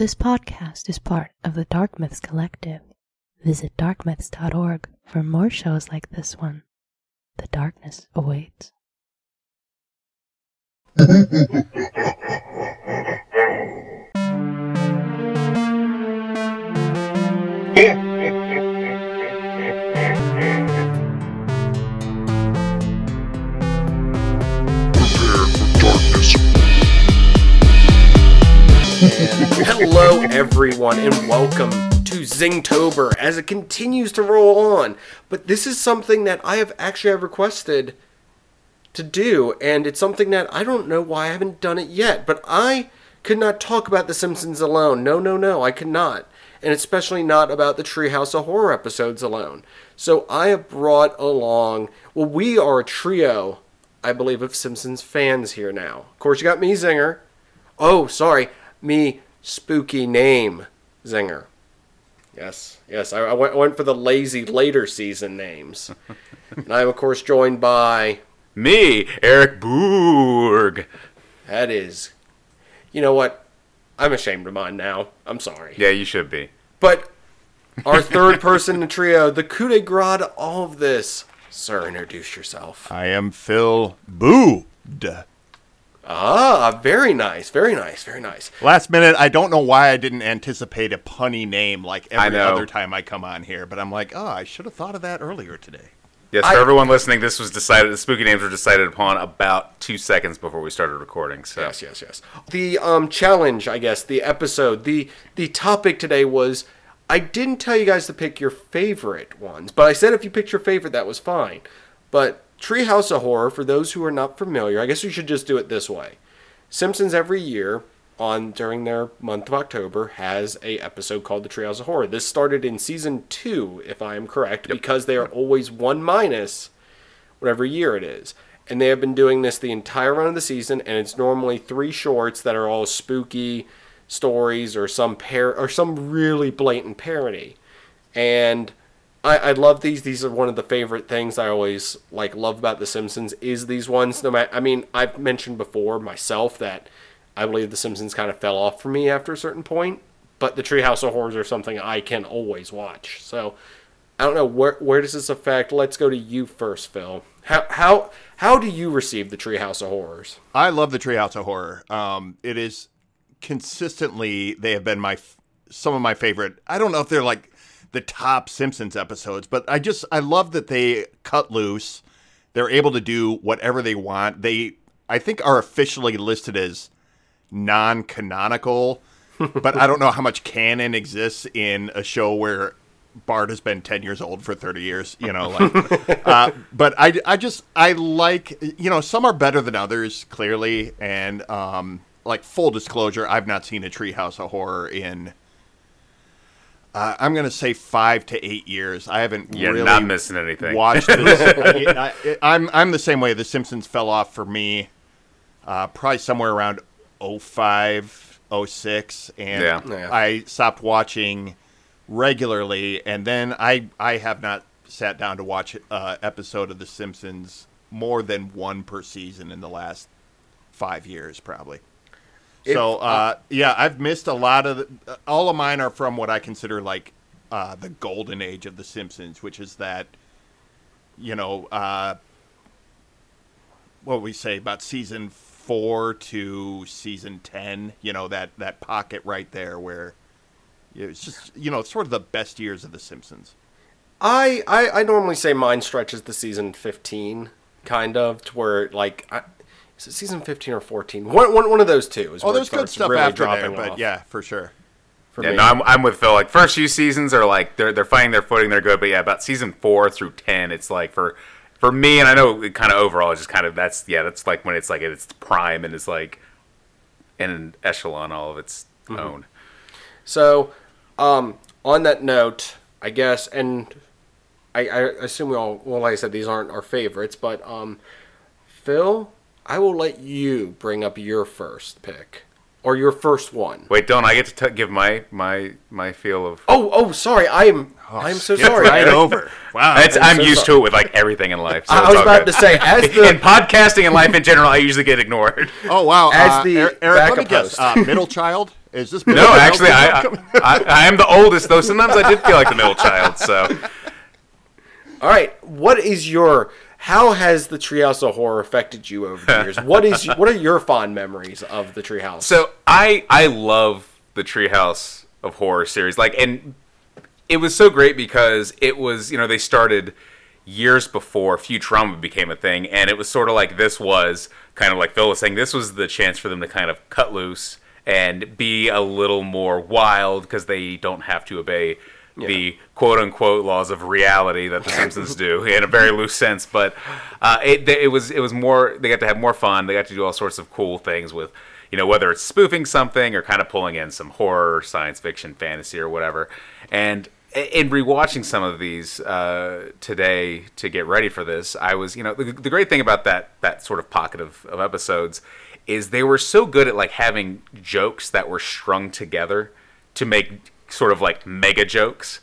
This podcast is part of the Dark Myths Collective. Visit darkmyths.org for more shows like this one. The darkness awaits. Hello, everyone, and welcome to Zingtober as it continues to roll on. But this is something that I have actually requested to do, and it's something that I don't know why I haven't done it yet. But I could not talk about The Simpsons alone. No, no, no, I could not. And especially not about the Treehouse of Horror episodes alone. So I have brought along, well, we are a trio, I believe, of Simpsons fans here now. Of course, you got me, Zinger. Oh, sorry, me, spooky name, Zinger. Yes, yes, I, I went, went for the lazy later season names. and I'm, of course, joined by, Me, Eric Boorg. that is, you know what? I'm ashamed of mine now. I'm sorry. Yeah, you should be. But our third person in the trio, the coup de grace to all of this. Sir, introduce yourself. I am Phil Bood. Ah, very nice, very nice, very nice. Last minute, I don't know why I didn't anticipate a punny name like every other time I come on here, but I'm like, oh, I should have thought of that earlier today. Yes, I- for everyone listening, this was decided. The spooky names were decided upon about two seconds before we started recording. So Yes, yes, yes. The um challenge, I guess, the episode, the the topic today was I didn't tell you guys to pick your favorite ones, but I said if you picked your favorite, that was fine. But Treehouse of Horror, for those who are not familiar, I guess we should just do it this way. Simpsons every year on during their month of October has a episode called the Treehouse of Horror. This started in season two, if I am correct, because they are always one minus whatever year it is. And they have been doing this the entire run of the season, and it's normally three shorts that are all spooky stories or some par- or some really blatant parody. And I, I love these. These are one of the favorite things I always like love about The Simpsons is these ones. No matter, I mean, I've mentioned before myself that I believe The Simpsons kind of fell off for me after a certain point, but the Treehouse of Horrors are something I can always watch. So I don't know where where does this affect. Let's go to you first, Phil. How how how do you receive the Treehouse of Horrors? I love the Treehouse of Horror. Um, it is consistently they have been my some of my favorite. I don't know if they're like the top Simpsons episodes, but I just I love that they cut loose. They're able to do whatever they want. They I think are officially listed as non-canonical, but I don't know how much canon exists in a show where Bart has been 10 years old for 30 years, you know, like, uh, but I, I just, I like, you know, some are better than others, clearly. And, um, like, full disclosure, I've not seen a Treehouse of Horror in, uh, I'm going to say five to eight years. I haven't You're really not missing anything. watched this. I, I, I'm, I'm the same way. The Simpsons fell off for me, uh, probably somewhere around 05, 06. And Yeah. Yeah. I stopped watching regularly, and then I I have not sat down to watch uh, episode of The Simpsons more than one per season in the last five years, probably. If- so uh, yeah, I've missed a lot of. The, all of mine are from what I consider like uh, the golden age of The Simpsons, which is that you know uh, what we say about season four to season ten. You know that that pocket right there where it's just you know it's sort of the best years of The Simpsons. I, I I normally say mine stretches to season fifteen, kind of, to where like I, is it season fifteen or fourteen? One one, one of those two. Is Oh, there's good stuff really after there, but off yeah, for sure. for yeah, me. no, I'm, I'm with Phil. Like first few seasons are like they're they're finding their footing, they're good. But yeah, about season four through ten, it's like for for me, and I know it kind of overall, it's just kind of that's yeah, that's like when it's like its prime and it's like in an echelon all of its Mm-hmm. own. So, um, on that note, I guess, and I, I assume we all, well, like I said, these aren't our favorites, but um, Phil, I will let you bring up your first pick or your first one. Wait, don't I get to t- give my my my feel of? Oh, oh, sorry, I am, I am so sorry. right I, over. Wow. It's, I'm I'm so used sorry. to it with like everything in life. So I it's was about good. to say, as the in podcasting and life in general, I usually get ignored. Oh wow! As uh, the Eric, Eric, let me guess. Uh, middle child. Is this No, actually, I, I I am the oldest though. Sometimes I did feel like the middle child. So All right, what is your how has the Treehouse of Horror affected you over the years? What is what are your fond memories of the Treehouse? So I I love the Treehouse of Horror series. Like, and it was so great because it was you know they started years before Futurama became a thing, and it was sort of like this was kind of like Phil was saying. This was the chance for them to kind of cut loose and be a little more wild because they don't have to obey. The quote unquote laws of reality that The Simpsons do in a very loose sense, but uh, it, it was it was more. They got to have more fun. They got to do all sorts of cool things with you know, whether it's spoofing something or kind of pulling in some horror, science fiction, fantasy, or whatever. And in rewatching some of these uh, today to get ready for this, I was, you know, the, the great thing about that that sort of pocket of, of episodes is they were so good at like having jokes that were strung together to make sort of like mega jokes.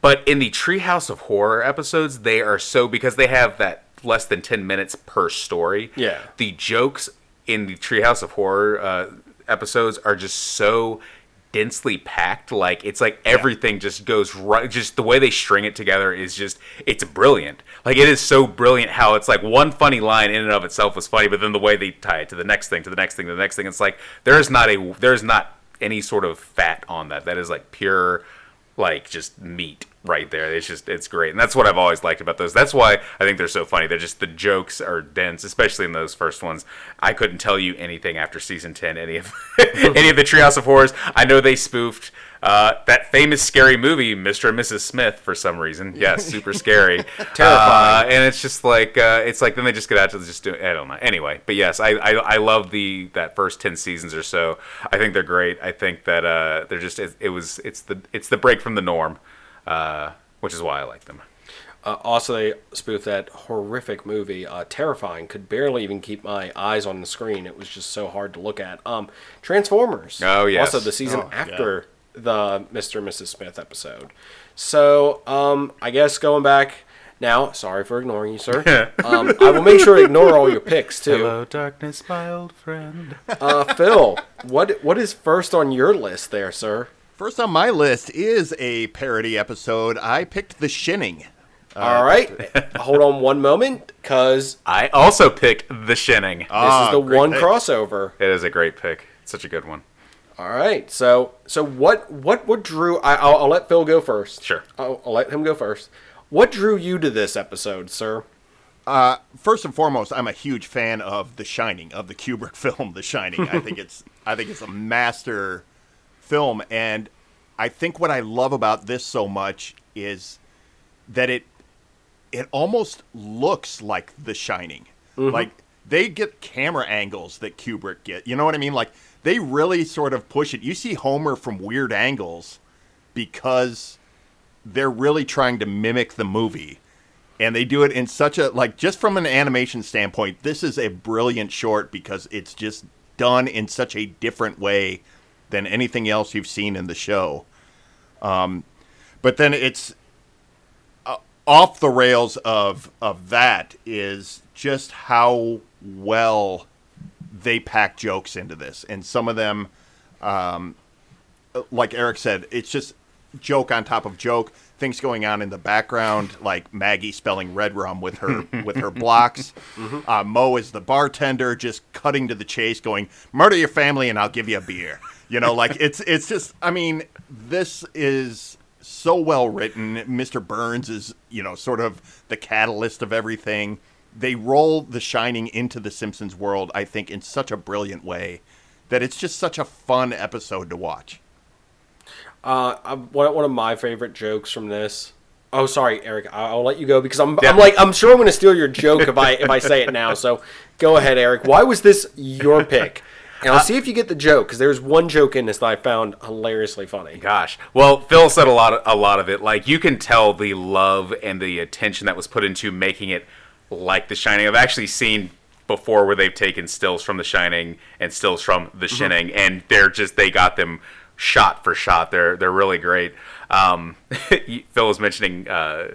But in the Treehouse of Horror episodes, they are so because they have that less than 10 minutes per story. Yeah. The jokes in the Treehouse of Horror uh, episodes are just so densely packed like it's like everything just goes right just the way they string it together is just it's brilliant like it is so brilliant how it's like one funny line in and of itself was funny but then the way they tie it to the next thing to the next thing to the next thing it's like there's not a there's not any sort of fat on that that is like pure like just meat right there. It's just it's great, and that's what I've always liked about those. That's why I think they're so funny. They're just the jokes are dense, especially in those first ones. I couldn't tell you anything after season ten, any of any of the Treehouse of Horrors. I know they spoofed uh, that famous scary movie, Mr. and Mrs. Smith, for some reason. Yes, super scary, Terrifying. Uh, and it's just like uh, it's like then they just get out to just do. I don't know. Anyway, but yes, I I, I love the that first ten seasons or so. I think they're great. I think that uh, they're just it, it was it's the it's the break from the norm, uh, which is why I like them. Uh, also, they spoofed that horrific movie, uh, Terrifying. Could barely even keep my eyes on the screen. It was just so hard to look at. Um, Transformers. Oh, yes. Also, the season Oh, after the Mr. and Mrs. Smith episode. So, um, I guess going back now. Sorry for ignoring you, sir. um, I will make sure to ignore all your picks too. Hello, darkness, my old friend. Uh, Phil, what what is first on your list there, sir? First on my list is a parody episode. I picked The Shinning. all right, hold on one moment, cause I also picked The Shinning. this Ah, is the one pick. crossover. it is a great pick. It's such a good one. All right. So so what what what drew? I, I'll, I'll let Phil go first. Sure. I'll, I'll let him go first. What drew you to this episode, sir? Uh, first and foremost, I'm a huge fan of The Shining, of the Kubrick film The Shining. I think it's I think it's a master film, and I think what I love about this so much is that it it almost looks like The Shining. Like they get camera angles that Kubrick get. You know what I mean? Like they really sort of push it. You see Homer from weird angles because they're really trying to mimic the movie and they do it in such a like just from an animation standpoint this is a brilliant short because it's just done in such a different way than anything else you've seen in the show um, but then it's uh, off the rails of of that is just how well they pack jokes into this and some of them um, like Eric said, it's just joke on top of joke. Things going on in the background, like Maggie spelling red rum with her with her blocks. Uh, Moe is the bartender, just cutting to the chase, going murder your family and I'll give you a beer. You know, like it's it's just. I mean, this is so well written. Mr. Burns is you know sort of the catalyst of everything. They roll The Shining into the Simpsons world, I think, in such a brilliant way that it's just such a fun episode to watch. Uh, one one of my favorite jokes from this. Oh, sorry, Eric. I'll let you go because I'm, Yeah. I'm like I'm sure I'm going to steal your joke if I if I say it now. So go ahead, Eric. Why was this your pick? And I'll see if you get the joke because there's one joke in this that I found hilariously funny. Gosh. Well, Phil said a lot of, a lot of it. Like you can tell the love and the attention that was put into making it like The Shining. I've actually seen before where they've taken stills from The Shining and stills from The Shining, and they're just they got them shot for shot. They're they're really great. Um, Phil was mentioning uh,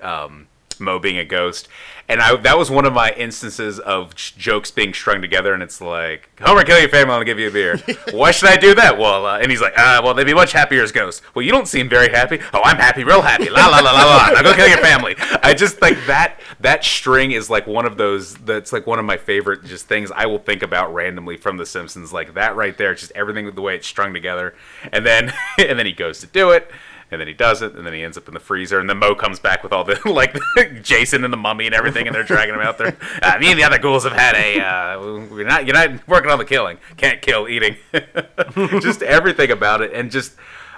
um, just Moe being a ghost. And I that was one of my instances of j- jokes being strung together, and it's like Homer, kill your family, I'll give you a beer. Why should I do that? Well, uh, and he's like, ah, well, they'd be much happier as ghosts. Well, you don't seem very happy. Oh, I'm happy, real happy. La la la la la. Now go kill your family. I just think that that string is like one of those. That's like one of my favorite just things I will think about randomly from The Simpsons. Like that right there, just everything with the way it's strung together, and then and then he goes to do it and then he does it, and then he ends up in the freezer, and then Moe comes back with all the like Jason and the mummy and everything, and they're dragging him out there. Uh, me and the other ghouls have had a uh, we're not you're not working on the killing, can't kill, eating, just everything about it, and just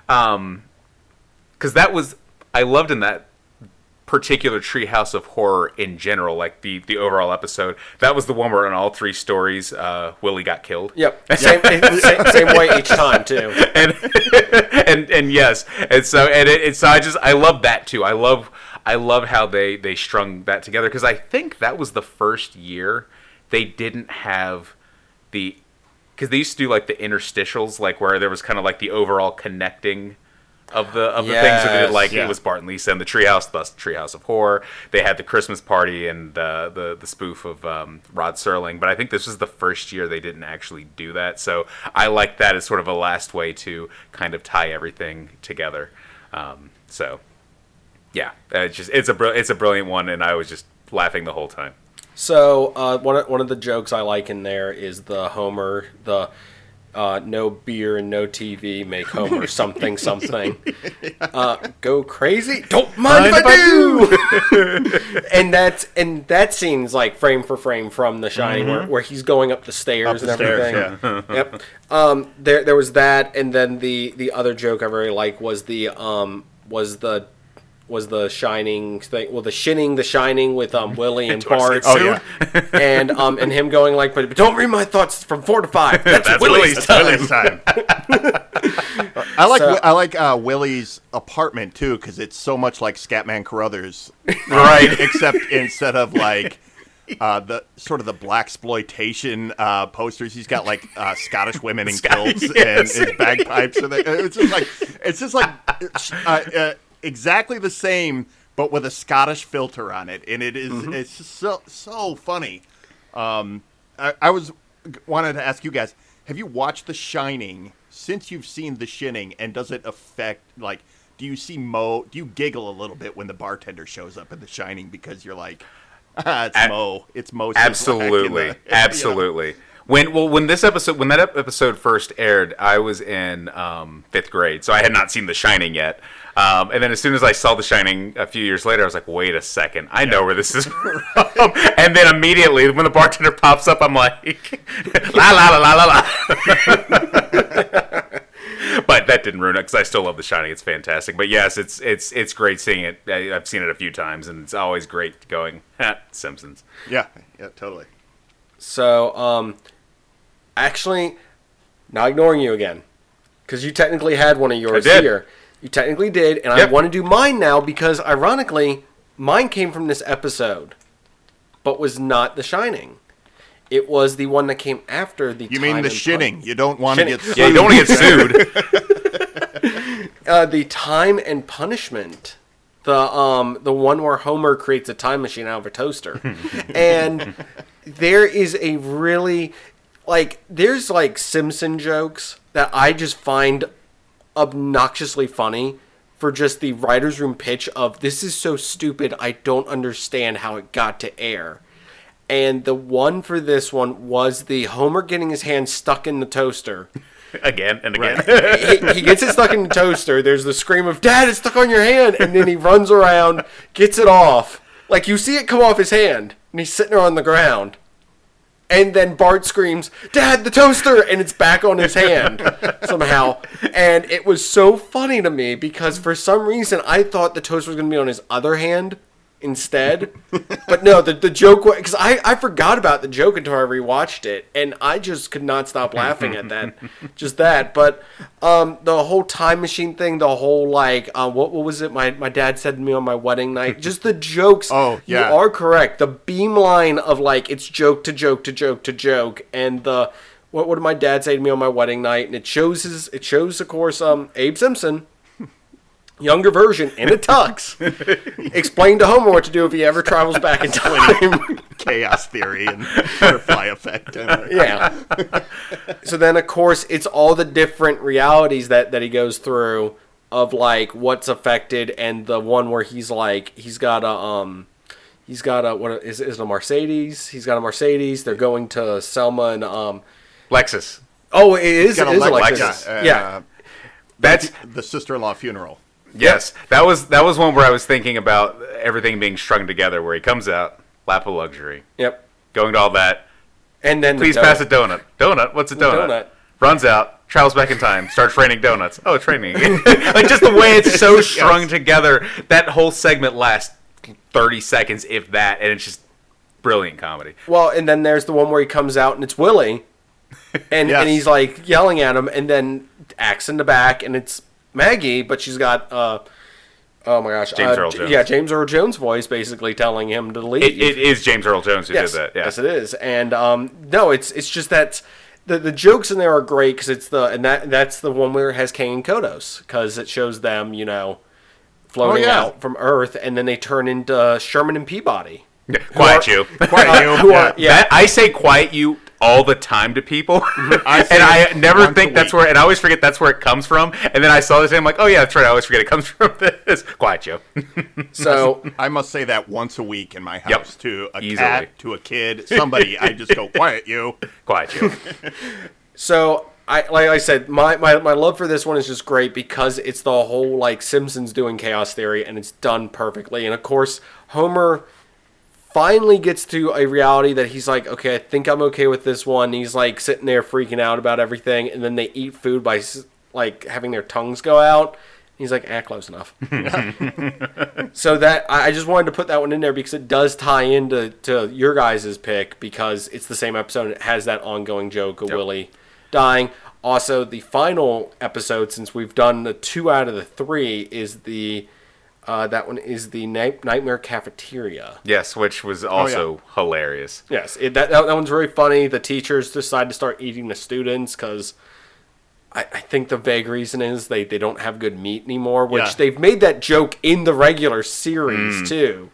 um, because that was I loved in that particular treehouse of horror in general like the the overall episode that was the one where in all three stories uh willie got killed Yep. Same, same, same way each time too. and and and yes, and so and, it, and so I just I love that too. I love I love how they they strung that together because I think that was the first year they didn't have the because they used to do like the interstitials like where there was kind of like the overall connecting of the of the things that they did like yeah. it was Bart and Lisa and the Treehouse, thus Treehouse of Horror. They had the Christmas party and the the, the spoof of um, Rod Serling, but I think this was the first year they didn't actually do that. So I like that as sort of a last way to kind of tie everything together. Um, so yeah, uh, it's just it's a br- it's a brilliant one, and I was just laughing the whole time. So uh, one of, one of the jokes I like in there is the Homer the uh, no beer and no TV make Homer something something. Uh, go crazy? Don't mind, if I do. and that's and that scene's like frame for frame from The Shining, where, where he's going up the stairs Up the and stairs, everything. yep. Um, there there was that, and then the the other joke I very like was the um was the was the shining thing well the shinning the shining with um willie and bart Oh, yeah. and um and him going like but, but don't read my thoughts from four to five that's, That's willie's Willie's time Willie's time. I like So- I like uh, Willie's apartment too because it's so much like Scatman Crothers, Right. Except instead of like uh, the sort of the blaxploitation uh, posters, he's got like uh, Scottish women in kilts yes. and his bagpipes. And they, it's just like it's just like uh, uh, exactly the same, but with a Scottish filter on it, and it is- it's just so so funny. Um, I, I was wanted to ask you guys: Have you watched The Shining since you've seen The Shining, and does it affect like? Do you see Moe? Do you giggle a little bit when the bartender shows up in The Shining because you're like, ah, it's Moe, it's Moe. Absolutely, the-" absolutely. When well, when this episode, when that episode first aired, I was in um, fifth grade, so I had not seen The Shining yet. Um, and then as soon as I saw The Shining a few years later, I was like, "Wait a second, I know where this is from." and then immediately, when the bartender pops up, I'm like, "La la la la la la." but that didn't ruin it because I still love The Shining. It's fantastic. But yes, it's it's it's great seeing it. I, I've seen it a few times, and it's always great going. Ha, Simpsons. Yeah, yeah, totally. so um actually not ignoring you again because you technically had one of yours did. here you technically did and i want to do mine now because ironically mine came from this episode but was not the shining it was the one that came after the You mean the shitting? You don't want to get sued. Yeah, you don't want to get sued. uh, the time and punishment the um the one where homer creates a time machine out of a toaster and there is a really like there's like simpson jokes that i just find obnoxiously funny for just the writer's room pitch of this is so stupid i don't understand how it got to air and the one for this one was the homer getting his hand stuck in the toaster again and again. he, he gets it stuck in the toaster. There's the scream of "Dad, it's stuck on your hand!" And then he runs around, gets it off. Like you see it come off his hand, and he's sitting there on the ground. And then Bart screams, "Dad, the toaster!" And it's back on his hand somehow. And it was so funny to me because for some reason I thought the toaster was going to be on his other hand instead. but no, the, the joke was because I, I forgot about the joke until I rewatched it, and I just could not stop laughing at that. Just that. But um, the whole time machine thing, the whole like, uh, what, what was it? My, my dad said to me on my wedding night, just the jokes. Oh, yeah. You are correct. The beam line of like, it's joke to joke to joke to joke, and the. What, what did my dad say to me on my wedding night? And it shows his, it shows of course um Abe Simpson, younger version in a tux, explain to Homer what to do if he ever travels back in time. Chaos theory and butterfly effect. Yeah. so then, of course, it's all the different realities that that he goes through of like what's affected, and the one where he's like he's got a um. He's got a what is is it a Mercedes? He's got a Mercedes. They're going to Selma and um. Lexus. Oh, it is. It a Lexus, Lexus. uh, yeah. That's the sister-in-law funeral. Yes. That was that was one where I was thinking about everything being strung together. Where he comes out, lap of luxury, Yep. going to all that. And then Please donut. pass a donut. Donut. What's a donut? donut. Runs out. Travels back in time. Starts raining donuts. Oh, it's raining. like just the way it's so strung together. That whole segment lasts thirty seconds, if that, and it's just brilliant comedy. Well, and then there's the one where he comes out and it's Willie, and Yes. and he's like yelling at him, and then acts in the back, and it's Maggie, but she's got uh, oh my gosh, James uh, Earl Jones. Yeah, James Earl Jones' voice basically telling him to leave. It, it is James Earl Jones who yes, did that. Yeah. yes, it is, and um, no, it's it's just that. The, the jokes in there are great because it's the and that that's the one where it has Kang and Kodos because it shows them you know floating Oh, yeah. out from Earth and then they turn into Sherman and Peabody. Quiet you. Quiet you. who Yeah. are- yeah. That I say quiet you all the time to people, I and I never think that's where, and I always forget that's where it comes from. And then I saw this, and I'm like, oh yeah, that's right. I always forget it comes from this. Quiet you. So I must say that once a week in my house to a Easily. cat, to a kid, somebody. I just go quiet you. Quiet you. So I like I said, my, my, my love for this one is just great because it's the whole like Simpsons doing chaos theory and it's done perfectly. And of course, Homer finally gets to a reality that he's like, okay, I think I'm okay with this one. He's like sitting there freaking out about everything, and then they eat food by like having their tongues go out. He's like, ah, close enough. so that I I just wanted to put that one in there because it does tie into to your guys' pick because it's the same episode. And it has that ongoing joke of Yep. Willie dying. Also, the final episode, since we've done the two out of the three, is the uh, that one is the Night- Nightmare Cafeteria. yes, which was also hilarious. Yes, it, that, that one's very funny. The teachers decide to start eating the students because I, I think the vague reason is they, they don't have good meat anymore. Which Yeah. they've made that joke in the regular series too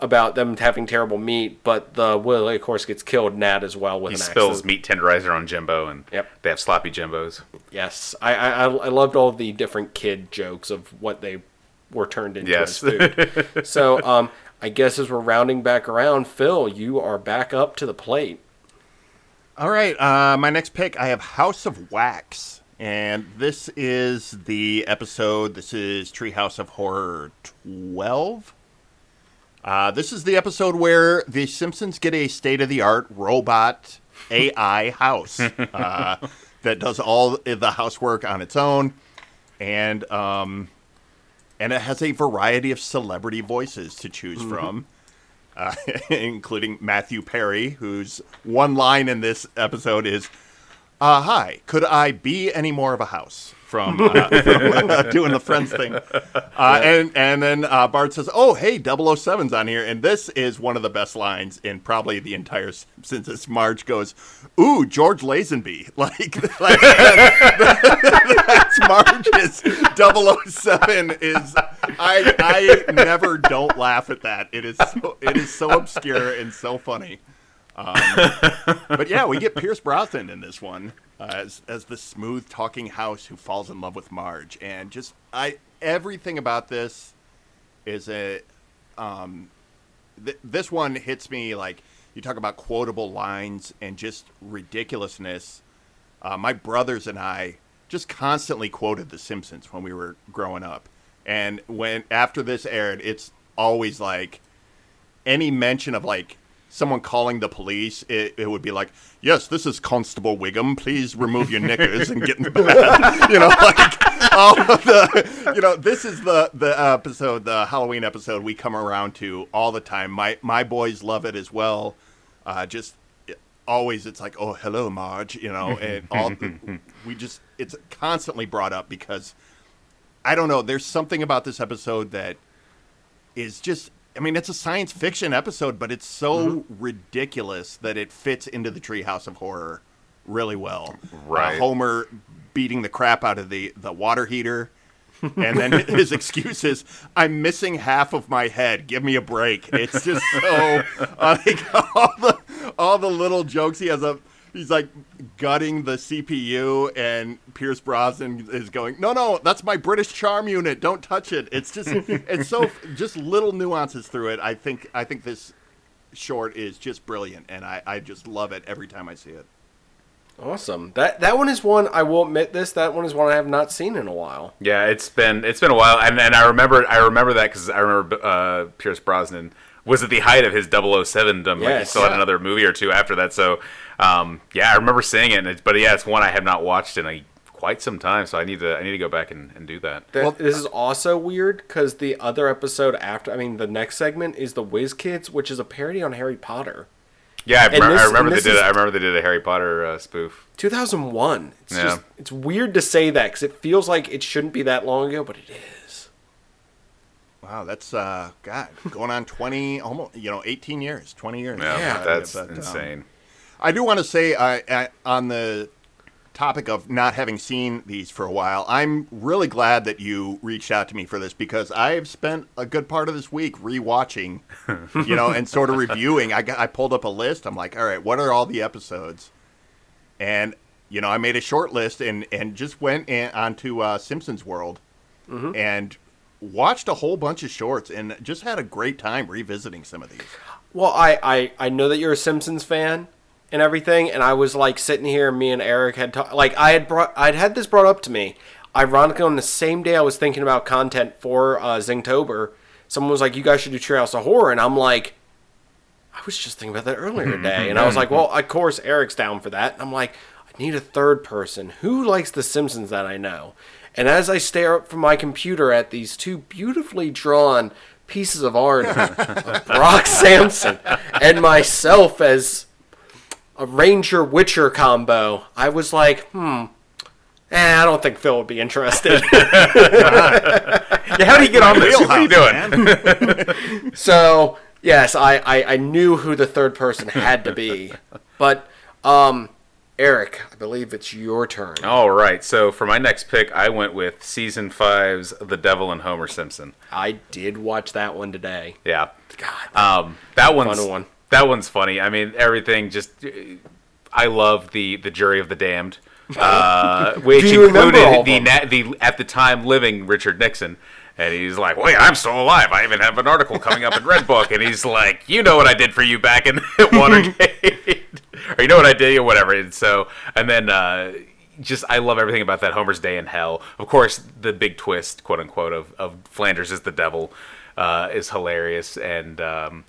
about them having terrible meat. But the Willie, of course, gets killed Nat as well with He an spills accident. meat tenderizer on Jimbo, and Yep. they have sloppy Jimbos. Yes, I I I loved all the different kid jokes of what they were turned into Yes. as food. so um, I guess as we're rounding back around, Phil, you are back up to the plate. All right, uh, my next pick, I have House of Whacks, and this is the episode. This is Treehouse of Horror twelve. Uh, this is the episode where the Simpsons get a state-of-the-art robot AI house uh, that does all the housework on its own, and um, and it has a variety of celebrity voices to choose from uh, including Matthew Perry, whose one line in this episode is, uh, "Hi, could I be any more of a house?" From, uh, from doing the Friends thing, uh, and and then uh, Bart says, "Oh, hey, 007's on here," and this is one of the best lines in probably the entire since it's Marge goes, "Ooh, George Lazenby," like, like that's Marge's 007 is I I never don't laugh at that. It is so, it is so obscure and so funny. Um, but yeah, we get Pierce Brosnan in this one uh, as as the smooth talking house who falls in love with Marge, and just I everything about this is a um, th- this one hits me like you talk about quotable lines and just ridiculousness. Uh, my brothers and I just constantly quoted The Simpsons when we were growing up, and when after this aired, it's always like any mention of like someone calling the police, it, it would be like, "Yes, this is Constable Wiggum. Please remove your knickers and get in bed." you know, like all of the, you know, this is the the episode, the Halloween episode we come around to all the time. My my boys love it as well. Uh, just always, it's like, "Oh, hello, Marge," you know, and all we just it's constantly brought up because I don't know. There's something about this episode that is just I mean, it's a science fiction episode, but it's so ridiculous that it fits into the Treehouse of Horror really well. Right. Uh, Homer beating the crap out of the, the water heater, And then his excuse is, "I'm missing half of my head. Give me a break." It's just so uh, like all the all the little jokes he has up. He's like gutting the CPU, and Pierce Brosnan is going, "No, no, that's my British charm unit. Don't touch it." It's just, it's so just little nuances through it. I think, I think this short is just brilliant, and I, I just love it every time I see it. Awesome. That that one is one I will admit this. That one is one I have not seen in a while. Yeah, it's been it's been a while, and and I remember I remember that because I remember uh, Pierce Brosnan was at the height of his 007 dom. Like he Yes. still had another movie or two after that. So um, yeah, I remember seeing it. And it's, but yeah, it's one I have not watched in a, quite some time. So I need to I need to go back and, and do that. That, Well- this is also weird because the other episode after, I mean, the next segment is the Wiz Kids, which is a parody on Harry Potter. Yeah, I, And remember, this- I remember they did. is- I remember they did a Harry Potter uh, spoof. 2001. It's Yeah. just, it's weird to say that because it feels like it shouldn't be that long ago, but it is. Wow, that's uh, God, going on twenty, almost you know, eighteen years, twenty years. Yeah, Yeah, that's but, um, insane. I do want to say, uh, uh, on the topic of not having seen these for a while, I'm really glad that you reached out to me for this because I've spent a good part of this week rewatching, you know, and sort of reviewing. I got, I pulled up a list. I'm like, all right, what are all the episodes? And you know, I made a short list and and just went in, onto uh, Simpsons World and watched a whole bunch of shorts and just had a great time revisiting some of these. Well, I, I, I know that you're a Simpsons fan and everything, and I was like sitting here, me and Eric had ta- like I had brought I'd had this brought up to me. Ironically, on the same day I was thinking about content for uh, Zingtober, someone was like, "You guys should do Treehouse of Horror," and I'm like, I was just thinking about that earlier today, and I was like, "Well, of course Eric's down for that." And I'm like, I need a third person who likes The Simpsons that I know. And as I stare up from my computer at these two beautifully drawn pieces of art of Brock Sampson and myself as a Ranger Witcher combo, I was like, hmm, eh, I don't think Phil would be interested. Yeah, how do you get on this? What are you doing? man. so, yes, I, I, I knew who the third person had to be. But, um, Eric, I believe it's your turn. All right. So for my next pick, I went with season five's The Devil and Homer Simpson. I did watch that one today. Yeah. God, Um, that one's one. that one's funny. I mean, everything just. I love the the jury of the damned, uh, which Do you remember all included the, na- the at the time living Richard Nixon. And he's like, "Wait, I'm still alive. I even have an article coming up in Redbook." And he's like, "You know what I did for you back in Watergate, or you know what I did, or whatever." And so, and then uh, just I love everything about that Homer's Day in Hell. Of course, the big twist, quote unquote, of, of Flanders is the devil uh, is hilarious. And um,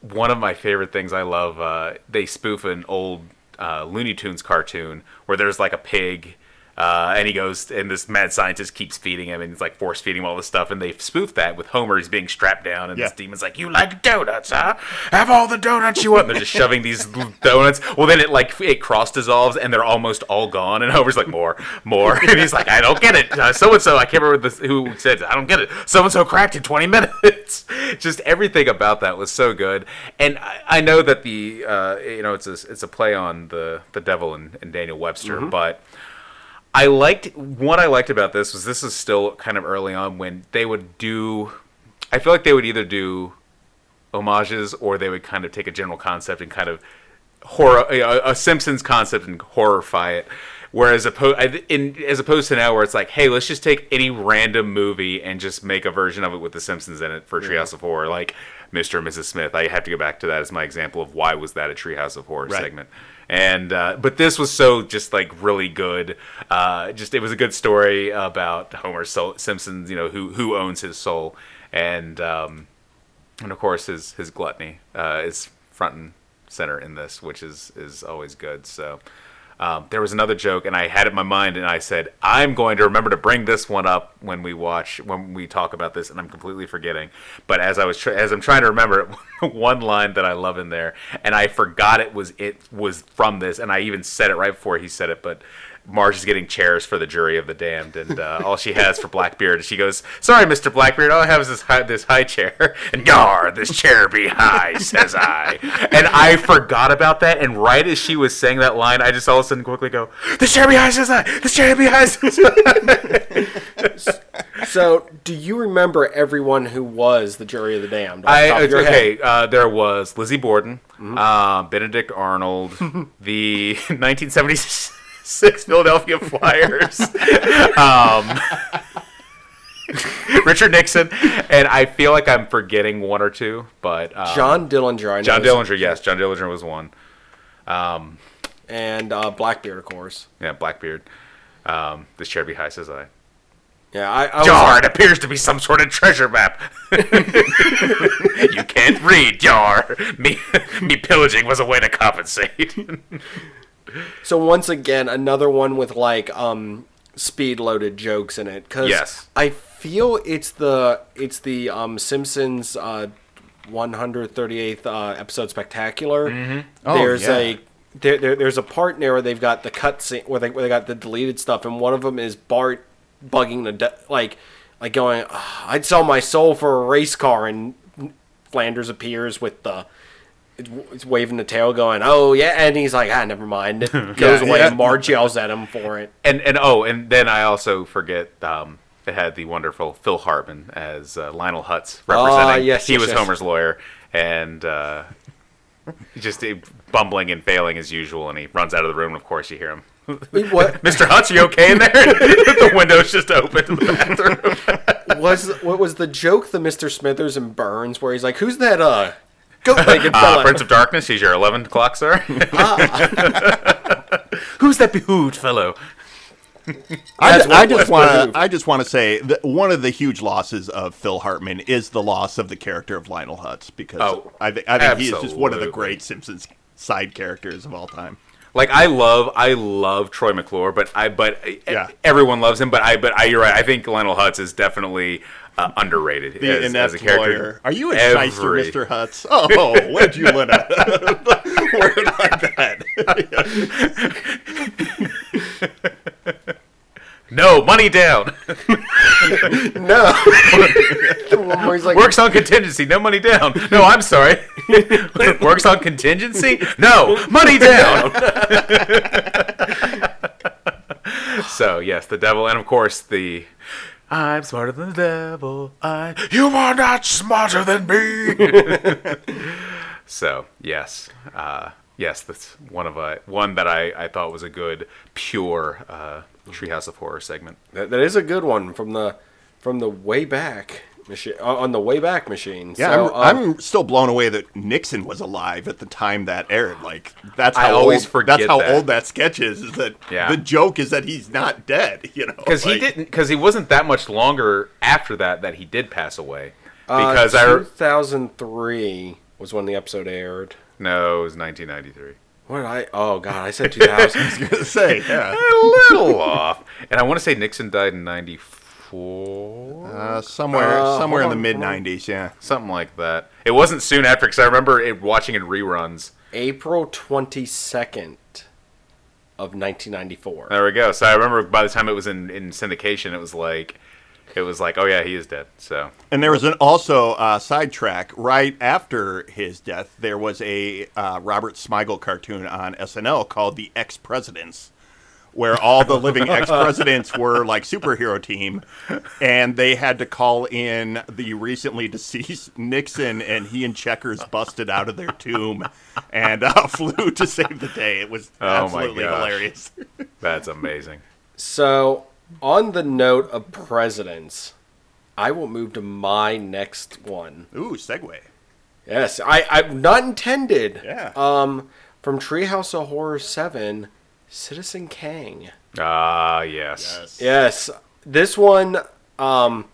one of my favorite things I love, uh, they spoof an old uh, Looney Tunes cartoon where there's like a pig. Uh, and he goes, and this mad scientist keeps feeding him, and he's like force feeding him all this stuff. And they spoof that with Homer. He's being strapped down, and this demon's like, "You like donuts, huh? Have all the donuts you want." And they're just shoving these donuts. Well, then it like it cross dissolves, and they're almost all gone. And Homer's like, "More, more," and he's like, "I don't get it." So and so, I can't remember this, who said. "I don't get it." So and so cracked in twenty minutes. just everything about that was so good. And I, I know that the uh, you know it's a it's a play on the the devil and, and Daniel Webster, but. I liked what I liked about this was this is still kind of early on when they would do. I feel like they would either do homages or they would kind of take a general concept and kind of horror a, a Simpsons concept and horrify it. Whereas oppo- in as opposed to now where it's like, hey, let's just take any random movie and just make a version of it with the Simpsons in it for Treehouse of Horror, like Mr. and Mrs. Smith. I have to go back to that as my example of why was that a Treehouse of Horror Right. segment. And uh, but this was so just like really good. Uh, just it was a good story about Homer Simpson's, you know, who who owns his soul, and um, and of course his his gluttony uh, is front and center in this, which is is always good. So. Um, there was another joke, and I had it in my mind, and I said, "I'm going to remember to bring this one up when we watch, when we talk about this," and I'm completely forgetting. But as I was, tr- as I'm trying to remember it, one line that I love in there, and I forgot it was it was from this, and I even said it right before he said it, but. Marge is getting chairs for the jury of the damned, and uh, all she has for Blackbeard is she goes, "Sorry, Mister Blackbeard, all I have is this high, this high chair." And gar, this chair be high, says I. And I forgot about that, and right as she was saying that line, I just all of a sudden quickly go, "This chair be high, says I. This chair be high, says I." So, do you remember everyone who was the jury of the damned? the I top of your head? okay. Uh, there was Lizzie Borden, uh, Benedict Arnold, the 1976 Philadelphia Flyers, um, Richard Nixon, and I feel like I'm forgetting one or two, but um, John Dillinger. I John Dillinger, yes, John Dillinger was one. and uh, Blackbeard, of course. Yeah, Blackbeard. Um, this chair be high, says I. Yeah, I, I was- Jar, it appears to be some sort of treasure map. you can't read, Jar. Me, me pillaging was a way to compensate. So once again, another one with like um speed loaded jokes in it. Cause Yes. I feel it's the it's the um Simpsons uh 138th uh, episode spectacular. Oh, There's yeah. a there, there, there's a part in there where they've got the cutscene where they where they got the deleted stuff, and one of them is Bart bugging the de- like like going, "Ah, I'd sell my soul for a race car, and Flanders appears with the. It's, waving the tail, going, "Oh yeah," and he's like, "Ah, never mind." It goes Yeah, away, yeah. and Marge yells at him for it. and and oh, and then I also forget. Um, it had the wonderful Phil Hartman as uh, Lionel Hutz representing. Ah, yes, he yes, was yes. Homer's lawyer, and uh, just uh, bumbling and failing as usual. And he runs out of the room. And of course, you hear him. What Mr. Hutz, are you okay in there? the window's just open to the bathroom. was what was the joke? The Mister Smithers and Burns, where he's like, "Who's that uh goat-legged Uh, fella? Prince of Darkness, he's your 11 o'clock, sir. Who's that behooved fellow? I, That's I just want to. I just want to say that one of the huge losses of Phil Hartman is the loss of the character of Lionel Hutz because Oh, I, th- I think he is just one of the great Simpsons side characters of all time. Like I love, I love Troy McClure, but I, but Yeah. everyone loves him. But I, but I, you're right. I think Lionel Hutz is definitely uh, underrated The as, inept as a character. lawyer. Are you a Every- shyster, Mister Hutz? Oh, where'd you learn that? Where like that? No, money down. No, The one where he's like, Works on contingency. No money down. No, I'm sorry. Works on contingency. No, money down. so yes, the devil, and of course the. I'm smarter than the devil. I. You are not smarter than me. so yes, uh, yes, that's one of a one that I I thought was a good pure uh, Treehouse of Horror segment. that, that is a good one from the from the way back machine on the way back machine. Yeah, So, I'm, um, I'm still blown away that Nixon was alive at the time that aired. Like that's I how always old, forget That's how that. old that sketch is. Is that Yeah. the joke is that he's not dead? You know, because he didn't because he wasn't that much longer after that that he did pass away uh, because I 2003 was when the episode aired. no it was 1993 What did I? Oh God, I said 2000. I was gonna say, yeah. a little off and I want to say Nixon died in 94 Uh, somewhere, Uh, somewhere in the mid '90s, Yeah. something like that. It wasn't soon after because I remember it watching in reruns. April 22nd of 1994. there we go. So I remember by the time it was in in syndication it was like it was like oh yeah he is dead so. And there was an also uh, sidetrack. Right after his death. There was a uh, Robert Smigel cartoon on SNL called "The Ex Presidents," where all the living ex presidents were like superhero team, and they had to call in the recently deceased Nixon, and he and Checkers busted out of their tomb and uh, flew to save the day. It was Oh absolutely gosh. hilarious. that's amazing So, on the note of presidents, I will move to my next one. Ooh, segue. Yes, I I not intended. Yeah. Um, from Treehouse of Horror Seven, Citizen Kang. ah yes Yes, this one. Um,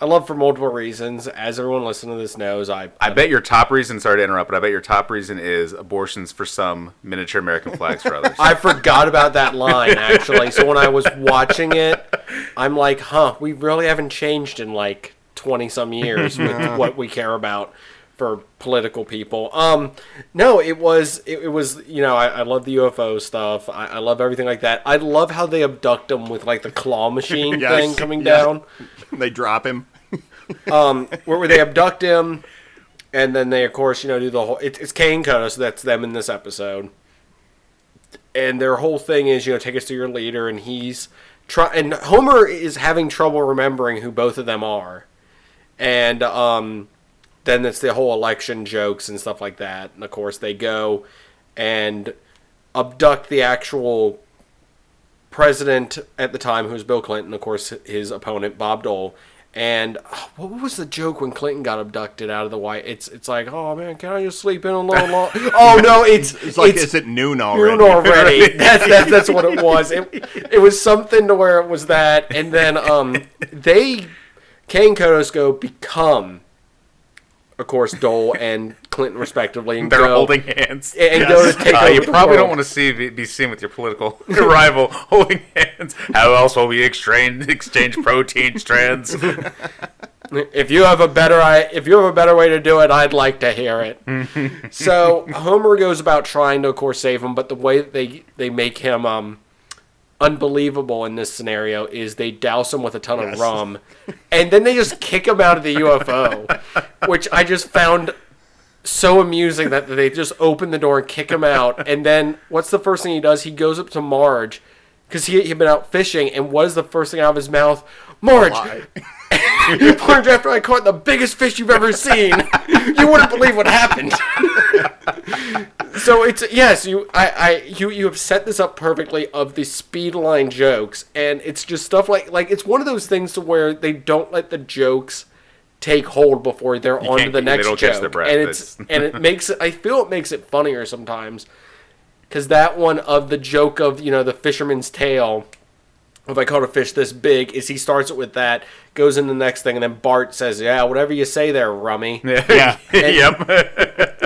I love for multiple reasons. As everyone listening to this knows, I I bet your top reason, sorry to interrupt, but I bet your top reason is abortions for some, miniature American flags for others. I forgot about that line actually. So when I was watching it, I'm like, huh, we really haven't changed in like 20 some years with what we care about for political people. Um, no, it was, it, it was, you know, I, I love the UFO stuff. I, I love everything like that. I love how they abduct them with like the claw machine Yes, thing coming yeah. down. They drop him. where, where they abduct him, and then they, of course, you know, do the whole. It, it's Kang Koda, so that's them in this episode. And their whole thing is, you know, take us to your leader, and he's try and Homer is having trouble remembering who both of them are, and um, then it's the whole election jokes and stuff like that. And of course, they go and abduct the actual president at the time, who was Bill Clinton. Of course, his opponent Bob Dole. And oh, what was the joke when Clinton got abducted out of the White? It's it's like, oh man, can I just sleep in a little long? oh no, it's It's like, is it noon already? noon already. that's, that's that's what it was. It, it was something to where it was that, and then um they Kang Kodos go become, of course, Dole and Clinton respectively, and They're go, holding hands. and go to take Uh, you probably don't want to see be, be seen with your political rival holding hands. How else will we exchange exchange protein strands? If you have a better if you have a better way to do it, I'd like to hear it. so Homer goes about trying to, of course, save him, but the way that they they make him um unbelievable in this scenario is they douse him with a ton Yes. of rum, and then they just kick him out of the UFO, which I just found so amusing that they just open the door and kick him out. And then what's the first thing he does? He goes up to Marge because he had been out fishing, and what is the first thing out of his mouth? Marge, Marge, after I caught the biggest fish you've ever seen, you wouldn't believe what happened. So it's yes, you I, I you you have set this up perfectly of the speed line jokes, and it's just stuff like like it's one of those things to where they don't let the jokes take hold before they're on to the next joke, breath. and it's and it makes it. I feel it makes it funnier sometimes because that one of the joke of you know the fisherman's tale if I caught a fish this big, is he starts it with that, goes in the next thing, and then Bart says, "Yeah, whatever you say there, Rummy." Yeah. yep.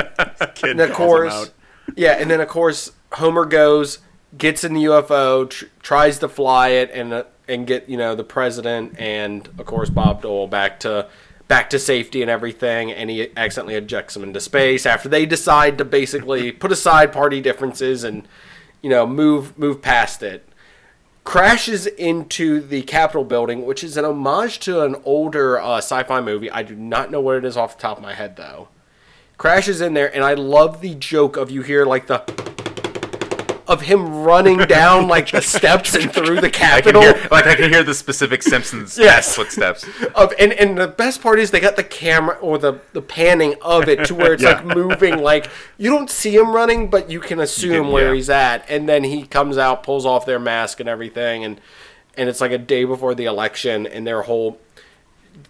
And of course, yeah, and then of course Homer goes, gets in the UFO, tr- tries to fly it, and uh, and get you know the president and of course Bob Dole back to back to safety and everything, and he accidentally ejects him into space after they decide to basically put aside party differences and you know move move past it. Crashes into the Capitol building, which is an homage to an older uh, sci-fi movie. I do not know what it is off the top of my head though crashes in there, and I love the joke of you hear like the of him running down like the steps and through the I Capitol. hear, like I can hear the specific Simpsons Yes. footsteps. Of and and the best part is they got the camera or the the panning of it to where it's Yeah. like moving. Like you don't see him running, but you can assume can- where yeah. he's at. And then he comes out, pulls off their mask and everything, and and it's like a day before the election, and their whole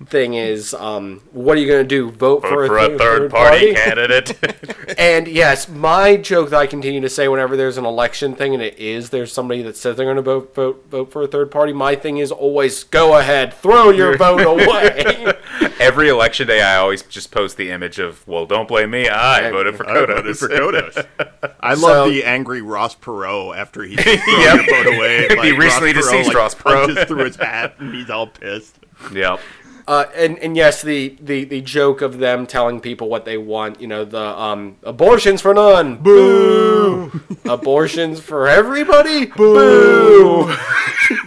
thing is, um, what are you going to do? Vote, For, for, for th- a third party candidate. And yes, my joke that I continue to say whenever there's an election thing, and it is, there's somebody that says they're going to vote, vote vote for a third party. My thing is always go ahead, throw your vote away. Every election day, I always just post the image of, well, don't blame me. I voted for I voted Kodos. for Kodos. I love So- the angry Ross Perot after he throws your vote away. He recently deceased Ross Perot. punches through his hat and he's all pissed. Yep. Uh, and and yes, the, the the joke of them telling people what they want. You know, the um, abortions for none, boo. abortions for everybody, boo.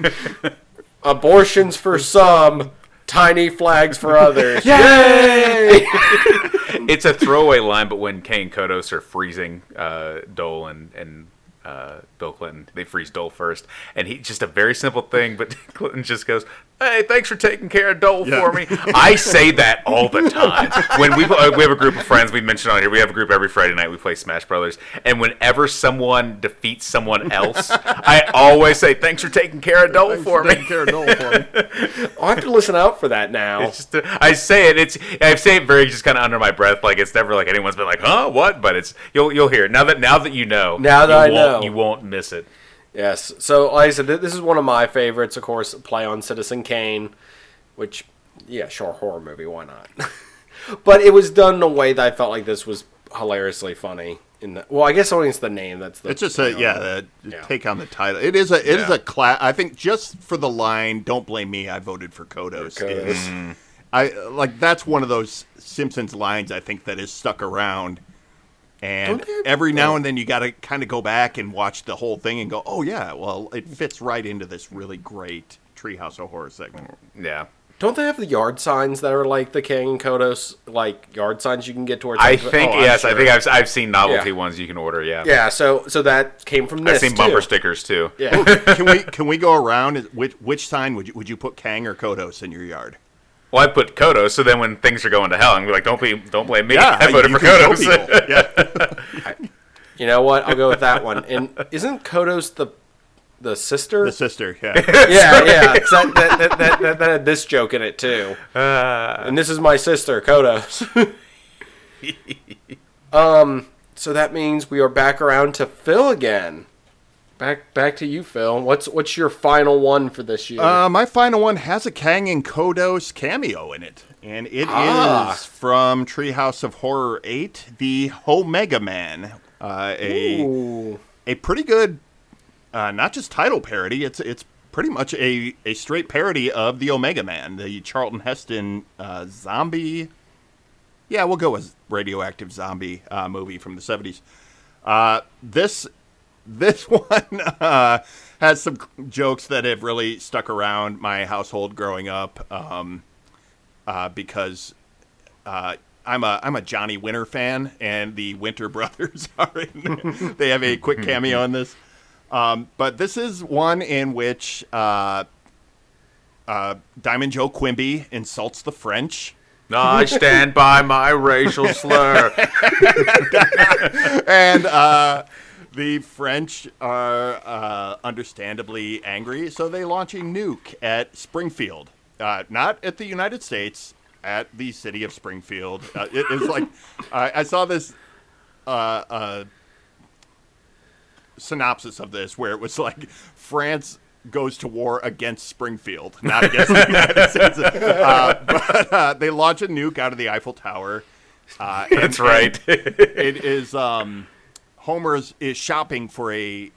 abortions for some, tiny flags for others. Yay! It's a throwaway line, but when Kang Kodos are freezing uh, Dole and, and uh, Bill Clinton, they freeze Dole first. And he just a very simple thing, but Clinton just goes, Hey, thanks for taking care of Dole Yeah. for me. I say that all the time. When we, uh, we have a group of friends, we mentioned on here, we have a group every Friday night, we play Smash Brothers. And whenever someone defeats someone else, I always say, Thanks for taking care of Dole Thanks for me. taking care of Dole for me. I'll have to listen out for that now. It's just, I say it. It's I say it very just kind of under my breath. Like it's never like anyone's been like, "Huh, what?" But it's you'll you'll hear it now that now that you know. Now that you I know. you won't miss it. Yes. So, like I said, this is one of my favorites, of course, play on Citizen Kane, which, yeah, sure, horror movie, why not? but it was done in a way that I felt like this was hilariously funny. In the, well, I guess only it's the name that's the. It's just a you know, yeah, the, Yeah. take on the title. It is a it is Yeah. a class. I think just for the line, "Don't blame me, I voted for Kodos." Kodos. is- I like that's one of those Simpsons lines I think that is stuck around. And every now and then you got to kind of go back and watch the whole thing and go, "Oh yeah, well, it fits right into this really great Treehouse of Horror segment." Yeah. Don't they have the yard signs that are like the Kang and Kodos like yard signs you can get towards? I like- think oh, I'm yes, I think I've I've seen novelty Yeah. ones you can order. Yeah, Yeah, so so that came from I've this. seen bumper too. stickers too. Yeah. can we can we go around? Which which sign would you would you put Kang or Kodos in your yard? Well, I put Kodos, so then when things are going to hell, I'm like, don't be, don't blame me. Yeah, I voted you for can show people. Kodos. Yeah, You know what? I'll go with that one. And isn't Kodos the the sister? the sister. Yeah. yeah, yeah. 'cause That, that, that, that, that, that had this joke in it too. Uh, And this is my sister, Kodos. um, so that means we are back around to Phil again. Back back to you, Phil. What's what's your final one for this year? Uh, my final one has a Kang and Kodos cameo in it, and it is Ah. from Treehouse of Horror Eight, the Omega Man. Uh, a Ooh. a pretty good, uh, not just title parody. It's it's pretty much a, a straight parody of the Omega Man, the Charlton Heston uh, zombie. Yeah, we'll go with radioactive zombie uh, movie from the seventies. Uh, this this one uh, has some jokes that have really stuck around my household growing up um, uh, because uh, I'm a I'm a Johnny Winter fan, and the Winter Brothers are in. they have a quick cameo in this, um, but this is one in which uh, uh, Diamond Joe Quimby insults the French. I stand by my racial slur. and uh, the French are uh, understandably angry, so they launch a nuke at Springfield. Uh, not at the United States, at the city of Springfield. Uh, it is like I I saw this uh, uh, synopsis of this where it was like France goes to war against Springfield, not against the United States. Uh, but uh, they launch a nuke out of the Eiffel Tower. Uh, and- That's right. it is um, Homer's is shopping for a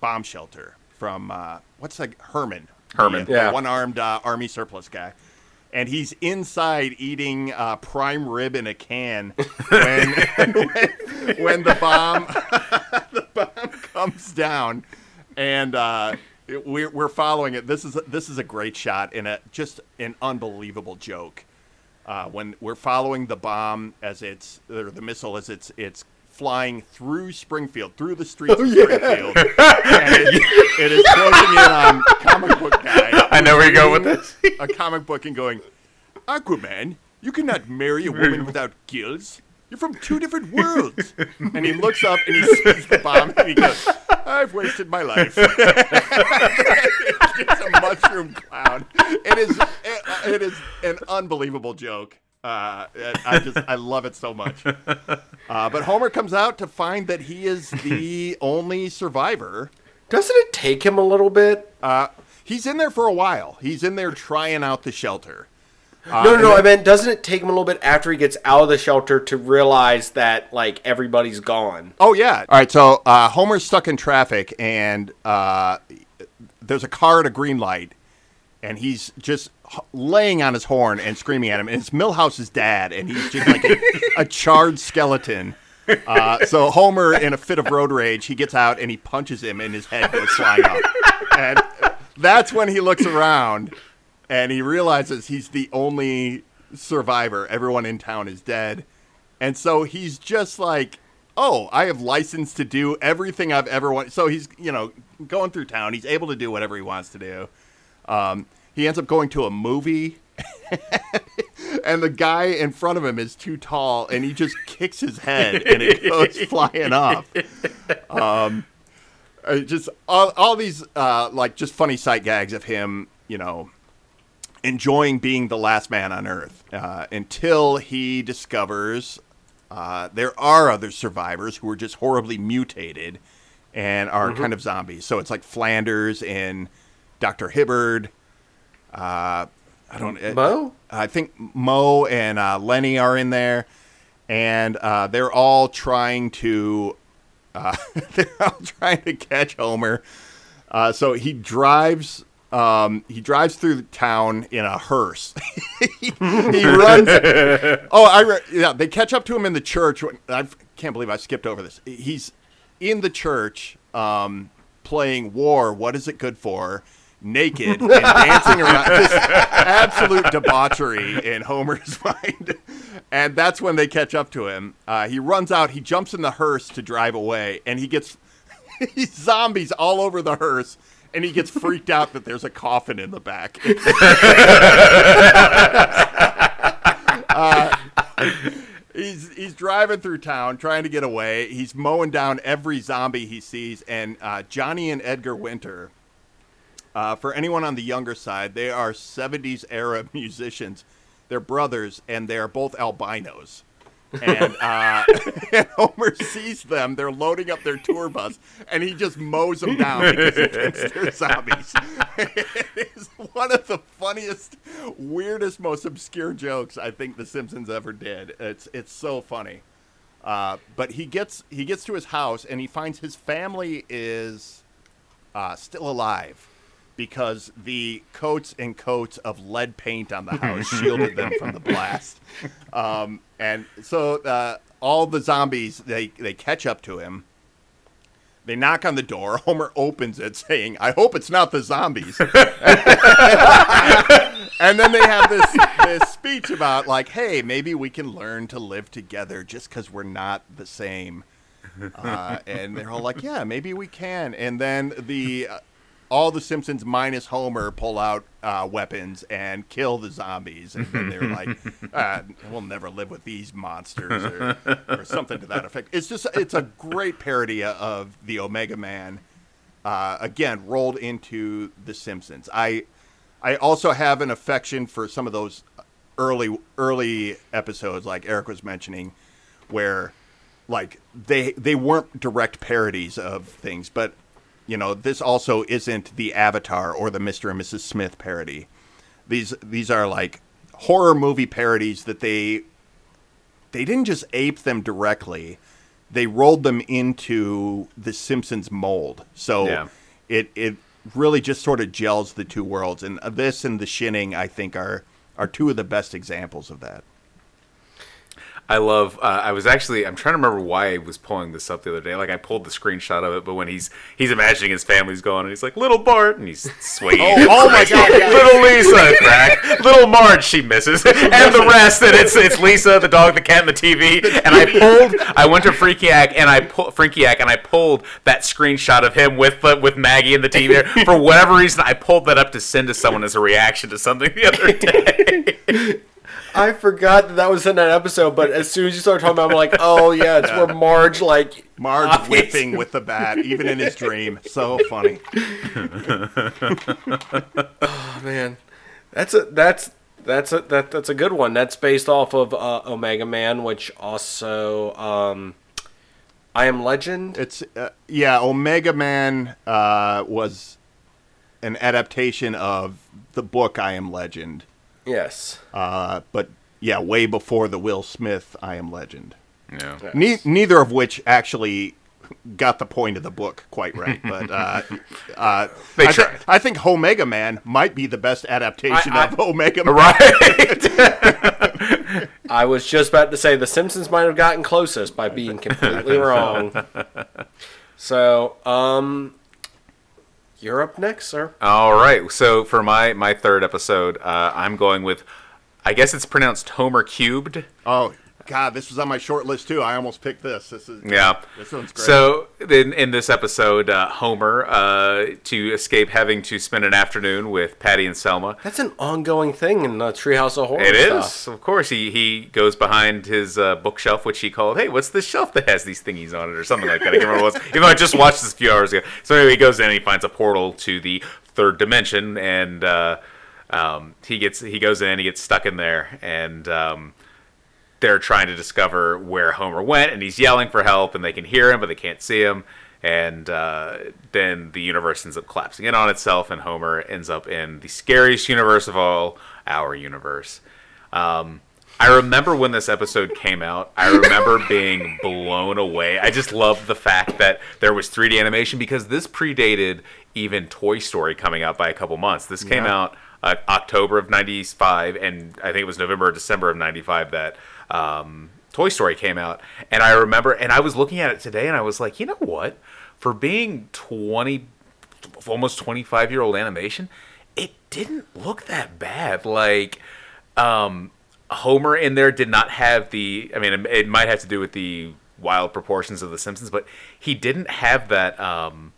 bomb shelter from uh, what's that Herman Herman. the, Yeah. one armed uh, army surplus guy. And he's inside eating uh, prime rib in a can when when, when the bomb the bomb comes down, and uh, it- we're we're following it. This is this is a great shot and a just an unbelievable joke uh, when we're following the bomb as it's or the missile as it's it's flying through Springfield, through the streets oh, of Springfield, and it, it is closing in on comic book guy. I know where you're going with this. A comic book and going, Aquaman, you cannot marry a woman without gills. You're from two different worlds. And he looks up and he sees the bomb and he goes, I've wasted my life. it's a mushroom clown. It is it, it is an unbelievable joke. Uh, I just I love it so much. Uh, but Homer comes out to find that he is the only survivor. Doesn't it take him a little bit? Uh, he's in there for a while. He's in there trying out the shelter. Uh, no, no, no. then- I meant, doesn't it take him a little bit after he gets out of the shelter to realize that like everybody's gone? Oh yeah. All right. So uh, Homer's stuck in traffic, and uh, there's a car at a green light, and he's just laying on his horn and screaming at him. And it's Milhouse's dad, and he's just like a, a charred skeleton. Uh, so Homer, in a fit of road rage, he gets out and he punches him, and his head goes flying up. And that's when he looks around, and he realizes he's the only survivor. Everyone in town is dead. And so he's just like, oh, I have license to do everything I've ever wanted. So he's, you know, going through town. He's able to do whatever he wants to do. Um, he ends up going to a movie, and the guy in front of him is too tall, and he just kicks his head, and it goes flying off. Um, uh, just all, all these uh, like just funny sight gags of him, you know, enjoying being the last man on Earth uh, until he discovers uh, there are other survivors who are just horribly mutated and are kind of zombies. So it's like Flanders and Doctor Hibbert. Uh, I don't. uh, Moe? I think Moe and uh, Lenny are in there, and uh, they're all trying to. Uh, they're all trying to catch Homer. Uh, so he drives. Um, he drives through the town in a hearse. he, he runs. Oh, I re- yeah. They catch up to him in the church. I can't believe I skipped over this. He's in the church um, playing War. What is it good for? Naked and dancing around. This absolute debauchery in Homer's mind. And that's when they catch up to him. Uh, he runs out, he jumps in the hearse to drive away, and he gets zombies all over the hearse. And he gets freaked out that there's a coffin in the back. Uh, he's he's driving through town trying to get away. He's mowing down every zombie he sees, and uh, Johnny and Edgar Winter. Uh, for anyone on the younger side, they are '70s era musicians. They're brothers, and they are both albinos. And, uh, and Homer sees them. They're loading up their tour bus, and he just mows them down because he thinks they're zombies. it is one of the funniest, weirdest, most obscure jokes I think The Simpsons ever did. It's it's so funny. Uh, but he gets he gets to his house and he finds his family is uh, still alive because the coats and coats of lead paint on the house shielded them from the blast. Um, and so uh, all the zombies they they catch up to him. They knock on the door. Homer opens it, saying, "I hope it's not the zombies." and then they have this this speech about like, "Hey, maybe we can learn to live together just because we're not the same." Uh, and they're all like, "Yeah, maybe we can." And then the uh, all the Simpsons minus Homer pull out uh, weapons and kill the zombies, and then they're like, uh, "We'll never live with these monsters," or, or something to that effect. It's just it's a great parody of the Omega Man, uh, again rolled into the Simpsons. I I also have an affection for some of those early early episodes, like Eric was mentioning, where like they they weren't direct parodies of things, but you know this also isn't the Avatar or the Mister and Mrs. Smith parody. These these are like horror movie parodies that they they didn't just ape them directly; they rolled them into the Simpsons mold. So Yeah. it it really just sort of gels the two worlds, and this and The Shinning, I think, are are two of the best examples of that. I love. Uh, I was actually. I'm trying to remember why I was pulling this up the other day. Like I pulled the screenshot of it, but when he's he's imagining his family's gone, and he's like little Bart, and he's swinging. Oh, oh my God, yeah. little Lisa, crack. Little Marge, she misses, and the rest. And it's it's Lisa, the dog, the cat, and the TV. And I pulled. I went to Frinkiac, and I pulled Frinkiac, and I pulled that screenshot of him with uh, with Maggie and the TV. For whatever reason, I pulled that up to send to someone as a reaction to something the other day. I forgot that that was in that episode, but as soon as you start talking about, it, I'm like, oh yeah, it's where Marge like Marge obviously- whipping with the bat, even in his dream. So funny. Oh man, that's a that's that's a that that's a good one. That's based off of uh, Omega Man, which also um, I Am Legend. It's uh, yeah, Omega Man uh, was an adaptation of the book I Am Legend, Yes. uh, but yeah, way before the Will Smith I Am Legend. Yeah. Ne- neither of which actually got the point of the book quite right, but uh, uh, They I, thi- tried. I think Omega Man might be the best adaptation I- I- of Omega Man. Right. I was just about to say the Simpsons might have gotten closest by being completely wrong. So, um, you're up next, sir. All right. So for my my third episode, uh, I'm going with. I guess it's pronounced Homer cubed. Oh God, this was on my short list too. I almost picked this. This is Yeah. This one's great. So in, in this episode, uh, Homer, uh, to escape having to spend an afternoon with Patty and Selma. That's an ongoing thing in the Treehouse of Horror. It is, stuff. of course. He he goes behind his uh, bookshelf, which he called, "Hey, what's this shelf that has these thingies on it?" or something like that. I can't remember what it was. Even though I just watched this a few hours ago. So anyway, he goes in and he finds a portal to the third dimension, and uh, um, he gets he goes in, and he gets stuck in there, and um, they're trying to discover where Homer went, and he's yelling for help, and they can hear him, but they can't see him. And uh, then the universe ends up collapsing in on itself, and Homer ends up in the scariest universe of all, our universe. Um, I remember when this episode came out. I remember being blown away. I just loved the fact that there was 3D animation because this predated even Toy Story coming out by a couple months. This came Yeah. out uh, October of '95, and I think it was November or December of '95 that um, Toy Story came out. And I remember, and I was looking at it today, and I was like, you know what? For being 20 almost 25 year old animation, it didn't look that bad. Like, um, Homer in there did not have the. I mean, it, it might have to do with the wild proportions of The Simpsons, but he didn't have that. Um,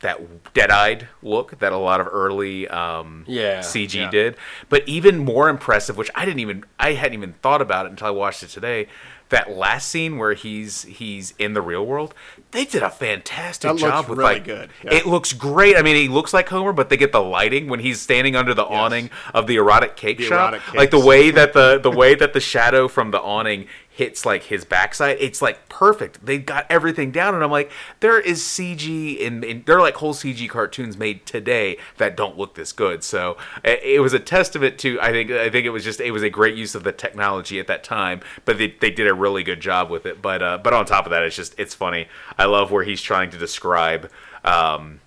that dead-eyed look that a lot of early um, Yeah, CG yeah. did. But even more impressive, which I didn't even I hadn't even thought about it until I watched it today. That last scene where he's he's in the real world, they did a fantastic That job with really like good, yeah. it looks great. I mean, he looks like Homer, but they get the lighting when he's standing under the awning of the erotic cake The shop. erotic like the way that the the way that the shadow from the awning hits like his backside, it's like perfect. They got everything down, and I'm like, there is CG in, in there are like whole CG cartoons made today that don't look this good. So it, it was a testament to I think I think it was just it was a great use of the technology at that time, but they, they did a really good job with it. But uh, but on top of that, it's just it's funny. I love where he's trying to describe. Um,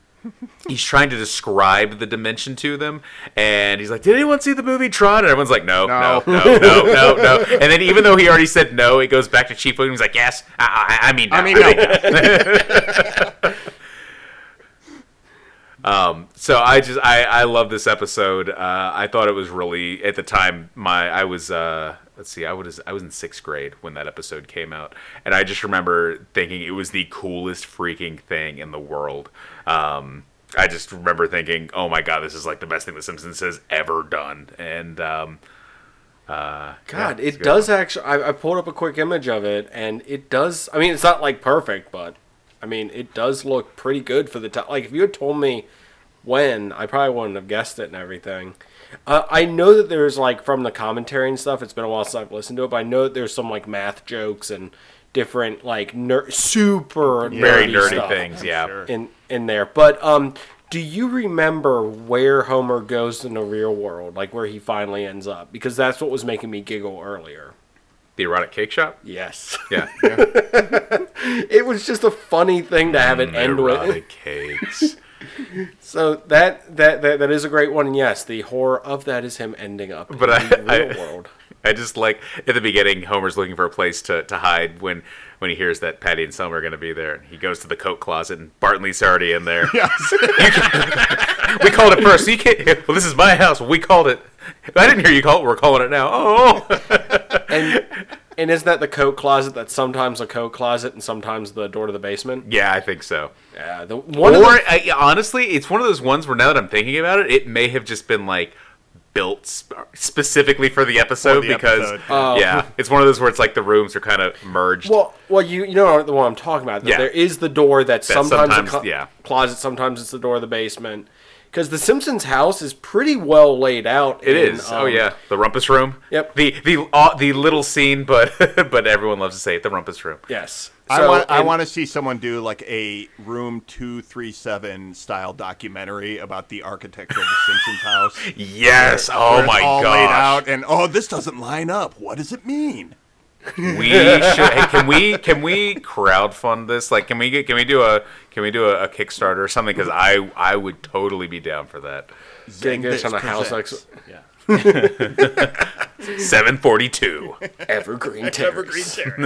he's trying to describe the dimension to them, and he's like, "Did anyone see the movie Tron?" And everyone's like, "No, no, No. no, no, no, no." And then even though he already said no, it goes back to Chief Wiggum He's like, "Yes, I, I, I mean, no. I mean, no. Um so I just I I love this episode. Uh, I thought it was really at the time my I was uh, let's see I was I was in sixth grade when that episode came out, and I just remember thinking it was the coolest freaking thing in the world. Um, I just remember thinking, oh my god, this is like the best thing The Simpsons has ever done, and um, uh, God, yeah, it does actually. I, I pulled up a quick image of it, and it does. I mean, it's not like perfect, but I mean, it does look pretty good for the time. Like, if you had told me when, I probably wouldn't have guessed it and everything. Uh, I know that there's like from the commentary and stuff. It's been a while since I've listened to it, but I know that there's some like math jokes and different like ner- super very nerdy, nerdy stuff things. Yeah, sure. in in there. But um, do you remember where Homer goes in the real world, like where he finally ends up? Because that's what was making me giggle earlier. the erotic cake shop. Yes, Yeah, it was just a funny thing to have it end with. erotic cakes. So that, that that that is a great one. And yes, the horror of that is him ending up But in the I- real I- world. I just like at the beginning, Homer's looking for a place to, to hide when when he hears that Patty and Selma are going to be there. He goes to the coat closet, and Bart Lee's already in there. we called it first. So you can't. Well, this is my house. We called it. I didn't hear you call it. We're calling it now. Oh, And and is that the coat closet that's sometimes a coat closet and sometimes the door to the basement? yeah, I think so. Yeah, the one or of the, I, honestly, it's one of those ones where now that I'm thinking about it, it may have just been like built specifically for the episode the because episode. Oh. yeah, it's one of those where it's like the rooms are kind of merged. Well, well, you you know the one I'm talking about. that Yeah. There is the door that's That sometimes, sometimes- a co- yeah. closet, sometimes it's the door of the basement. Because the Simpsons house is pretty well laid out. It in, is. oh um, yeah, the rumpus room. Yep. The the uh, the little scene, but but everyone loves to say it. The rumpus room. Yes. I So, want I want to see someone do like a room two three seven style documentary about the architecture of the Simpsons house. Yes. Where Oh it's my all gosh. laid out and oh this doesn't line up. What does it mean? We should. hey, can we can we crowdfund this? Like, can we get can we do a can we do a, a Kickstarter or something? Because I I would totally be down for that. Getting this on a house presents. ex- Yeah. Seven forty two. Evergreen Terrace.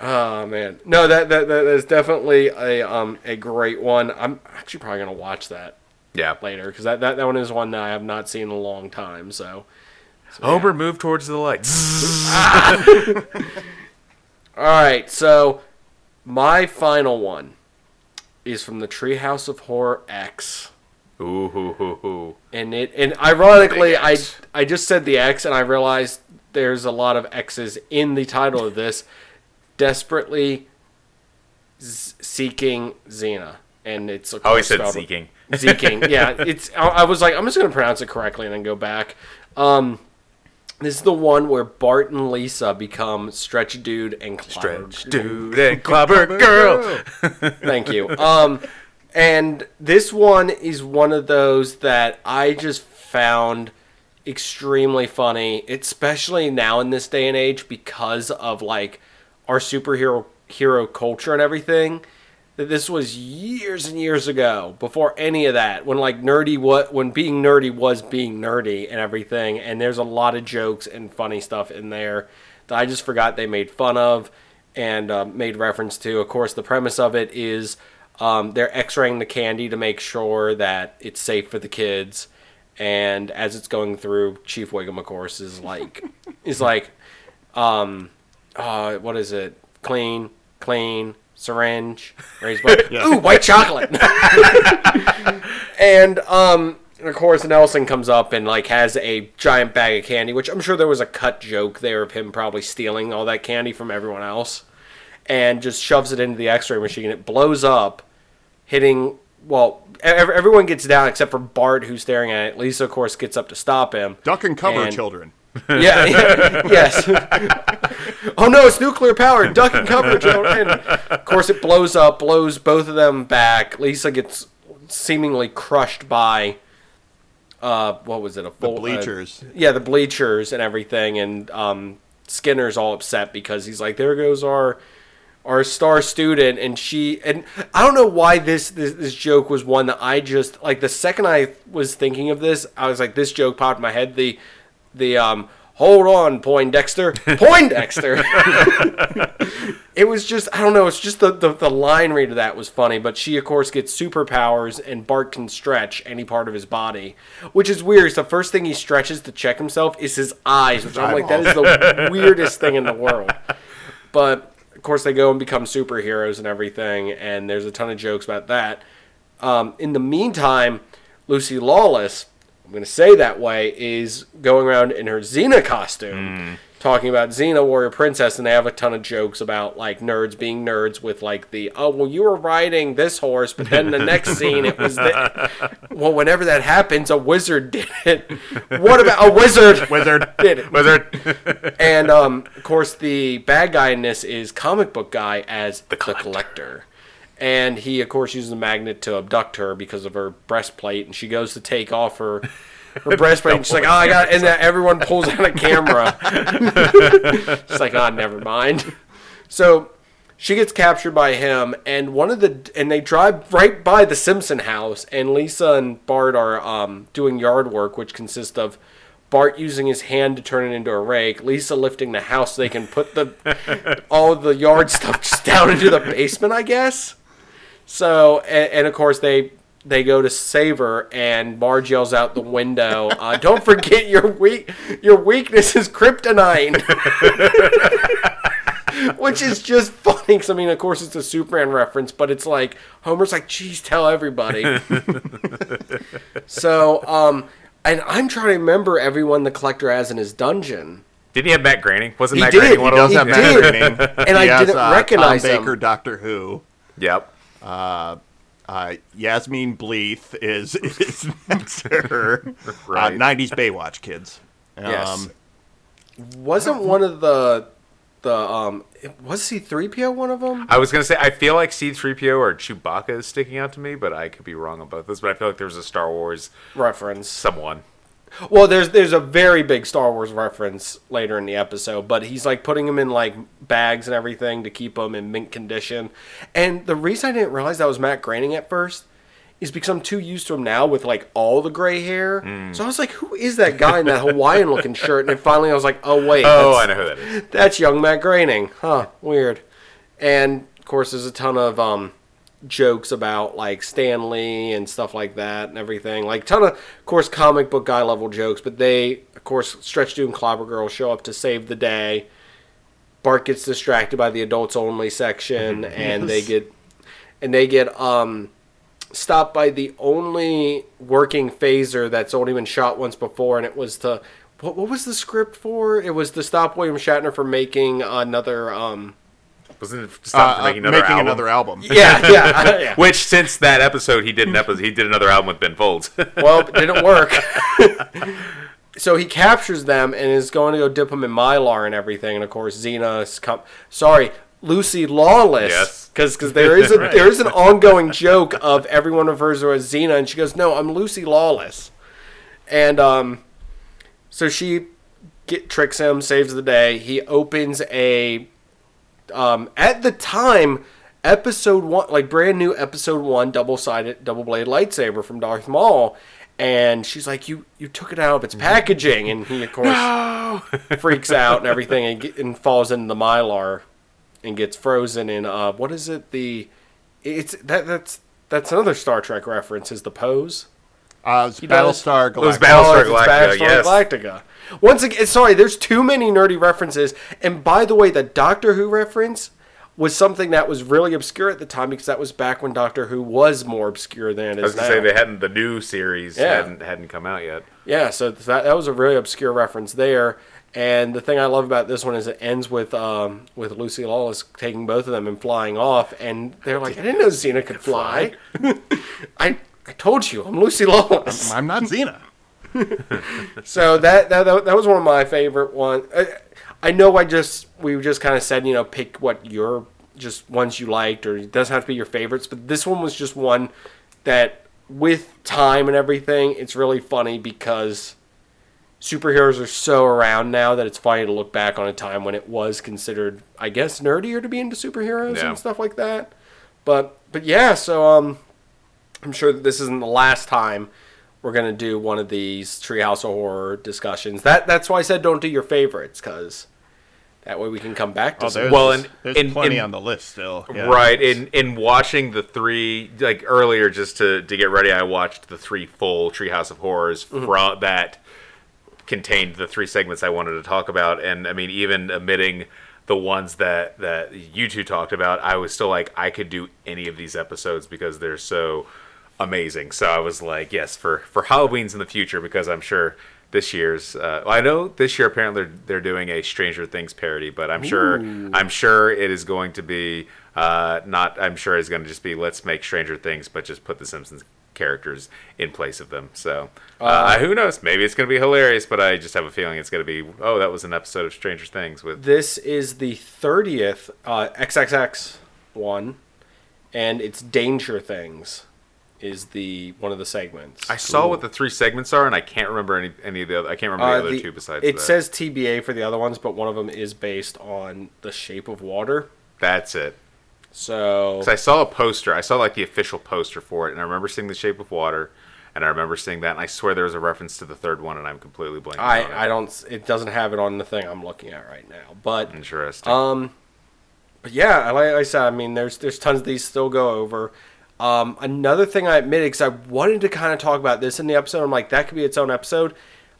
oh man, no, that that that is definitely a um a great one. I'm actually probably gonna watch that Yeah. later because that, that that one is one that I have not seen in a long time. So Homer, move towards the light. all right, so my final one is from the Treehouse of Horror X. Ooh, hoo, hoo, hoo. and it and ironically I I just said the X and I realized there's a lot of X's in the title of this desperately z- seeking Xena and it's of Oh, he course said spelled- seeking. Zeking yeah it's I, I was like I'm just gonna pronounce it correctly and then go back um this is the one where Bart and Lisa become Stretch Dude and Clobber Stretch dude and clobber girl. Thank you. Um, and this one is one of those that I just found extremely funny, especially now in this day and age because of like our superhero hero culture and everything. That this was years and years ago, before any of that, when like nerdy what when being nerdy was being nerdy and everything, and there's a lot of jokes and funny stuff in there that I just forgot they made fun of and uh, made reference to. Of course, the premise of it is Um, they're X-raying the candy to make sure that it's safe for the kids. And as it's going through, Chief Wiggum, of course, is like, is like, um, uh, what is it? Clean, clean, syringe, raised bar. Ooh, white chocolate. and um, and of course, Nelson comes up and like has a giant bag of candy, which I'm sure there was a cut joke there of him probably stealing all that candy from everyone else, and just shoves it into the X-ray machine. It blows up, hitting. Well, everyone gets down except for Bart, who's staring at it. Lisa, of course, gets up to stop him. Duck and cover, And- children. Yeah, yeah, yes. oh no, it's nuclear power. Duck and cover, children. And of course, it blows up, blows both of them back. Lisa gets seemingly crushed by. Uh, what was it? A The full, uh, bleachers. yeah, the bleachers and everything, and um, Skinner's all upset because he's like, "There goes our our star student," and she and I don't know why this, this this joke was one that I just like. The second I was thinking of this, I was like, this joke popped in my head. The the um, hold on, Poindexter, Poindexter. it was just I don't know. It's just the, the the line read of that was funny, but she of course gets superpowers, and Bart can stretch any part of his body, which is weird. 'cause the first thing he stretches to check himself is his eyes, which I'm like that is the weirdest thing in the world. But of course, they go and become superheroes and everything, and there's a ton of jokes about that. Um, in the meantime, Lucy Lawless, I'm going to say that way, is going around in her Xena costume, talking about Xena, Warrior Princess, and they have a ton of jokes about like nerds being nerds with like the oh well you were riding this horse, but then the next scene it was the well whenever that happens a wizard did it. What about a wizard? Wizard. did it? Wizard. And um, of course, the bad guy in this is comic book guy as the collector. And he, of course, uses a magnet to abduct her because of her breastplate. And she goes to take off her her breastplate. And she's like, "Oh, I got," and then everyone pulls out a camera. she's like, "Oh, never mind." So she gets captured by him, and one of the and they drive right by the Simpson house, and Lisa and Bart are um, doing yard work, which consists of Bart using his hand to turn it into a rake, Lisa lifting the house so they can put the all the yard stuff just down into the basement, I guess. So and, and of course they they go to save her, and Marge yells out the window, uh, "Don't forget your weak your weakness is kryptonite." Which is just funny because I mean, of course, it's a Superman reference, but it's like Homer's like, "Geez, tell everybody." so, um, and I'm trying to remember everyone the collector has in his dungeon, Didn't he have Matt Groening? Wasn't He Matt did. Groening one He of Does them? have did. Matt Groening. And I has, didn't uh, recognize Tom him. Baker, Doctor Who. Yep. Uh, Yasmine Bleeth is is next her. Right. Uh, 90s Baywatch kids. Um, Yes. wasn't one of the the um was C three PO one of them? I was gonna say I feel like C-3PO or Chewbacca is sticking out to me, but I could be wrong on both those. But I feel like there's a Star Wars Reference. someone. Well, there's there's a very big Star Wars reference later in the episode, but he's like putting them in like bags and everything to keep them in mint condition. And the reason I didn't realize that was Matt Groening at first is because I'm too used to him now with like all the gray hair. Hmm. So I was like, who is that guy in that Hawaiian looking shirt? And then finally I was like, oh wait, Oh, I know who that is. That's young Matt Groening. Huh, weird. And of course, there's a ton of um, jokes about like Stan Lee and stuff like that and everything. Like ton of, of course, comic book guy level jokes. But they, of course, Stretch Dude and Clobber Girl show up to save the day. Bart gets distracted by the adults only section, and they get and they get um stopped by the only working phaser that's only been shot once before, and it was to what, what was the script for? It was to stop William Shatner from making another. um Wasn't it uh, stop uh, making another making album? another album. Yeah, yeah, yeah. Which since that episode he did an episode he did another album with Ben Folds. Well, it didn't work. so he captures them and is going to go dip them in mylar and everything. And of course, Xena's come. Sorry, Lucy Lawless. Yes. Because because there is a there is an ongoing joke of everyone refers to her as Xena, and she goes, "No, I'm Lucy Lawless." And um, so she get tricks him, saves the day. He opens a um, at the time, episode one, like brand new episode one, double sided, double blade lightsaber from Darth Maul, and she's like, "You you took it out of its packaging," and he of course freaks out and everything, and, get, and falls into the mylar, and gets frozen in uh, what is it the it's that that's that's another Star Trek reference. Is the pose? Uh, it's He does. Battlestar Galactica. Battlestar Oh, it's Galactica, yes. Galactica. Once again, sorry, there's too many nerdy references. And by the way, the Doctor Who reference was something that was really obscure at the time because that was back when Doctor Who was more obscure than it I was gonna say they hadn't the new series Yeah. hadn't hadn't come out yet. Yeah, so that, that was a really obscure reference there. And the thing I love about this one is it ends with um, with Lucy Lawless taking both of them and flying off, and they're like, "I didn't know Xena could fly." I I told you, I'm Lucy Lawless. I'm not Xena. So that that that was one of my favorite ones. I, I know I just we just kind of said you know pick what your just ones you liked or it doesn't have to be your favorites, but this one was just one that with time and everything, it's really funny because superheroes are so around now that it's funny to look back on a time when it was considered, I guess, nerdier to be into superheroes Yeah. and stuff like that. But but yeah, so um, I'm sure that this isn't the last time we're gonna do one of these Treehouse of Horror discussions. That that's why I said don't do your favorites because that way we can come back to. Oh, some- Well, and- there's and- plenty and- on the list still. Yeah. Right. In in watching the three like earlier just to to get ready, I watched the three full Treehouse of Horrors mm-hmm. from that contained the three segments I wanted to talk about, and I mean even omitting the ones that that you two talked about, I was still like I could do any of these episodes because they're so amazing. So I was like, yes, for for Halloween's in the future because I'm sure this year's. Uh, well, I know this year apparently they're, they're doing a Stranger Things parody, but I'm sure I'm sure it is going to be uh, not. I'm sure it's going to just be let's make Stranger Things, but just put the Simpsons characters in place of them. So uh, who knows? Maybe it's going to be hilarious, but I just have a feeling it's going to be oh that was an episode of Stranger Things with This is the 30th uh, XXX one, and it's Danger Things is the one of the segments. I saw what the three segments are, and I can't remember any any of the other. I can't remember Uh, the other the- two besides it that. says TBA for the other ones, but one of them is based on The Shape of Water. That's it. So 'Cause I saw a poster. I saw like the official poster for it, and I remember seeing The Shape of Water, and I remember seeing that, and I swear there was a reference to the third one, and I'm completely blanking on it. I I don't. It doesn't have it on the thing I'm looking at right now, but Interesting. Um, but yeah, like I said, I mean, there's there's tons of these still go over. Um, another thing I admitted because I wanted to kind of talk about this in the episode. I'm like, that could be its own episode.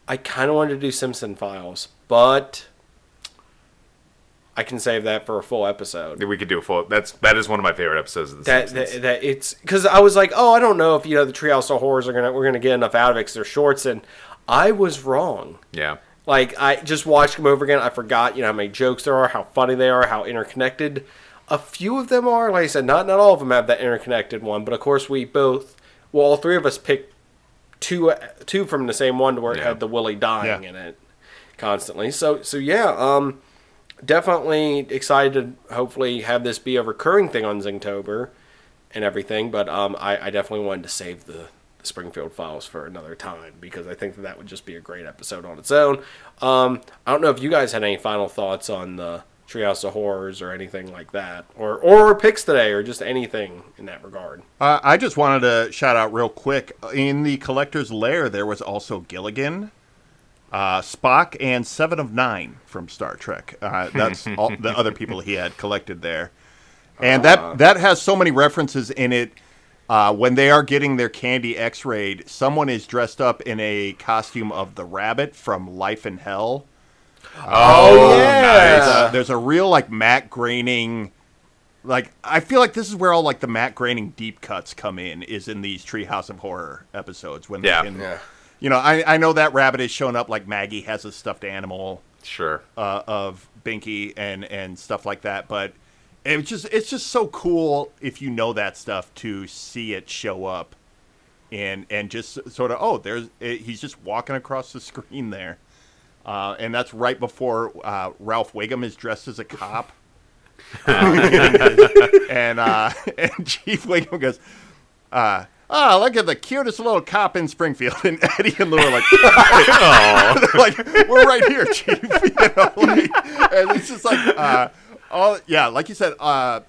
I kind of wanted to do Simpson Files, but I can save that for a full episode. we could do a full. That's that is one of my favorite episodes of The That, Simpsons. that that it's because I was like, oh, I don't know if you know the Treehouse of Horrors are gonna we're gonna get enough out of it because they're shorts, and I was wrong. yeah. Like I just watched them over again. I forgot, you know, how many jokes there are, how funny they are, how interconnected. A few of them are, like I said, not not all of them have that interconnected one. But of course, we both, well, all three of us picked two two from the same one to where it Yeah. had the Willie dying Yeah. in it constantly. So so yeah, um, definitely excited to hopefully have this be a recurring thing on Zingtober and everything. But um, I, I definitely wanted to save the, the Springfield Files for another time because I think that that would just be a great episode on its own. Um, I don't know if you guys had any final thoughts on the Treehouse of Horrors or anything like that, or or picks today, or just anything in that regard. Uh, I just wanted to shout out real quick. In the collector's lair, there was also Gilligan, uh, Spock, and Seven of Nine from Star Trek. Uh, that's all the other people he had collected there, and that that has so many references in it. Uh, when they are getting their candy X-rayed, someone is dressed up in a costume of the rabbit from Life in Hell. Oh, There's a, there's a real like Matt Groening, like I feel like this is where all like the Matt Groening deep cuts come in is in these Treehouse of Horror episodes when Yeah. they can, Yeah. you know, I I know that rabbit is shown up like Maggie has a stuffed animal Sure. uh, of Binky and and stuff like that, but it's just it's just so cool if you know that stuff to see it show up and and just sort of oh there's it, he's just walking across the screen there uh, and that's right before uh, Ralph Wiggum is dressed as a cop. Uh, and uh, and Chief Wiggum goes uh, oh look at the cutest little cop in Springfield. And Eddie and Lou are like they're like we're right here Chief you know like, and it's just like uh, oh yeah like you said uh,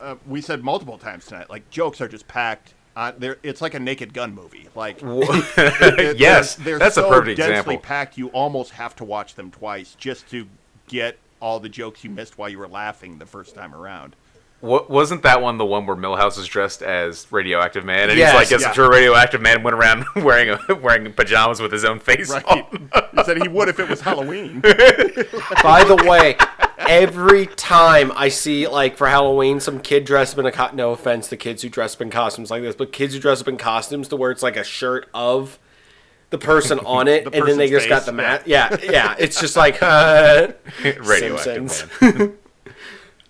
uh, we said multiple times tonight like jokes are just packed uh, it's like a Naked Gun movie. Like, they're- Yes, they're that's a so perfect densely example. packed. You almost have to watch them twice just to get all the jokes you missed while you were laughing the first time around. What wasn't that one the one where Milhouse is dressed as Radioactive Man, and Yes, he's like, "Yes, yeah. I'm sure Radioactive Man went around wearing a, wearing pajamas with his own face Right. on." he said he would if it was Halloween. By the way, every time I see like for Halloween some kid dressed up in a co- no offense to kids who dress up in costumes like this, but kids who dress up in costumes to where it's like a shirt of the person on it, The and then they person's just got the mat. Yeah, yeah. It's just like uh, Radioactive Simpsons. Man.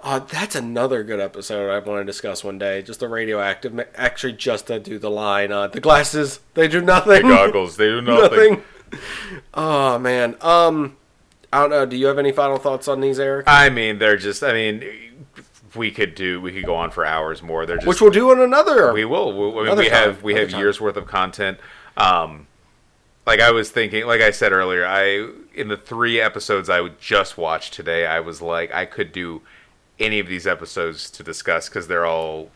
Uh, that's another good episode I want to discuss one day. Just the radioactive. Actually, just to do the line. Uh, the glasses, they do nothing. The Goggles, they do nothing. nothing. Oh man. Um, I don't know. Do you have any final thoughts on these, Eric? I mean, they're just. I mean, we could do. We could go on for hours more. They're just. Which we'll do in another. We will. We, I mean, we time. have we have time. years worth of content. Um, like I was thinking, like I said earlier, I in the three episodes I would just watch today, I was like, I could do any of these episodes to discuss because they're all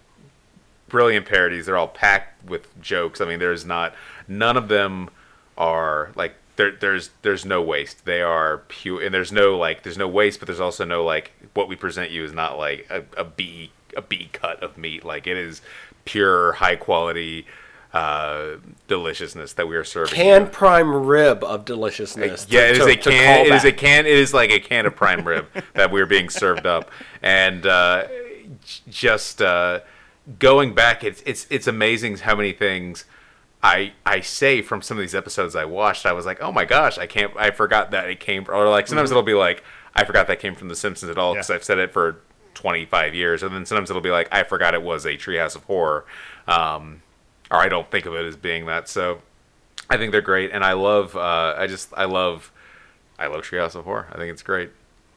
brilliant parodies. They're all packed with jokes. I mean, there's not none of them are like there. There's there's no waste. They are pure, and there's no like there's no waste, but there's also no like what we present you is not like a, a B a B cut of meat. Like it is pure high quality uh, deliciousness that we are serving. can you. prime rib of deliciousness. to- Yeah, it is to- a to can. It is a can. It is like a can of prime rib that we're being served up, and uh, just uh, going back, it's it's it's amazing how many things I I say from some of these episodes I watched. I was like, oh my gosh, I can't. I forgot that it came. Or like sometimes it'll be like, I forgot that came from The Simpsons at all because Yeah. I've said it for 25 years, and then sometimes it'll be like, I forgot it was a Treehouse of Horror. Um, or I don't think of it as being that. So I think they're great, and I love. Uh, I just I love. I love Treehouse of Horror. I think it's great.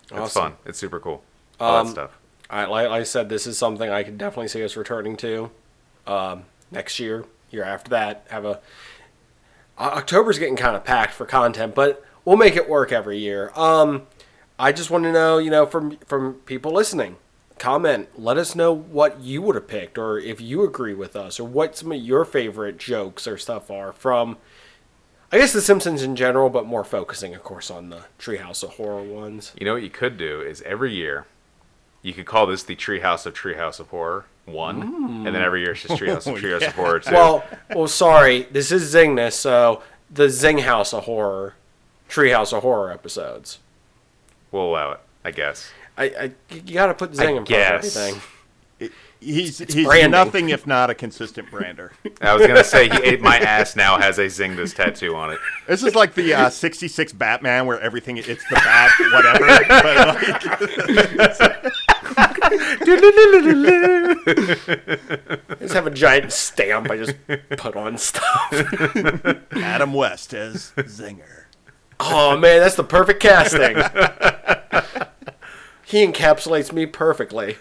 It's Awesome. fun. It's super cool. All Um, that stuff. I, like, I said, this is something I can definitely see us returning to um, next year, year after that. Have a October's getting kind of packed for content, but we'll make it work every year. Um, I just want to know, you know, from from people listening, comment. Let us know what you would have picked, or if you agree with us, or what some of your favorite jokes or stuff are from. I guess The Simpsons in general, but more focusing, of course, on the Treehouse of Horror ones. You know what you could do is every year, you could call this the Treehouse of Treehouse of Horror one, and then every year it's just Treehouse of Oh, Treehouse yeah. of Horror two. Well, well, sorry. This is Zingness, so the Zing House of Horror, Treehouse of Horror episodes. we'll allow it, I guess. I, I you gotta put Zing I in front of guess. everything. He's he's branding. nothing if not a consistent brander. I was gonna say he, ate my ass now has a Zingness tattoo on it. This is like the uh, '66 Batman, where everything it's the bat, whatever. but like, Just have a giant stamp I just put on stuff. Adam West as Zinger. Oh man, that's the perfect casting. He encapsulates me perfectly.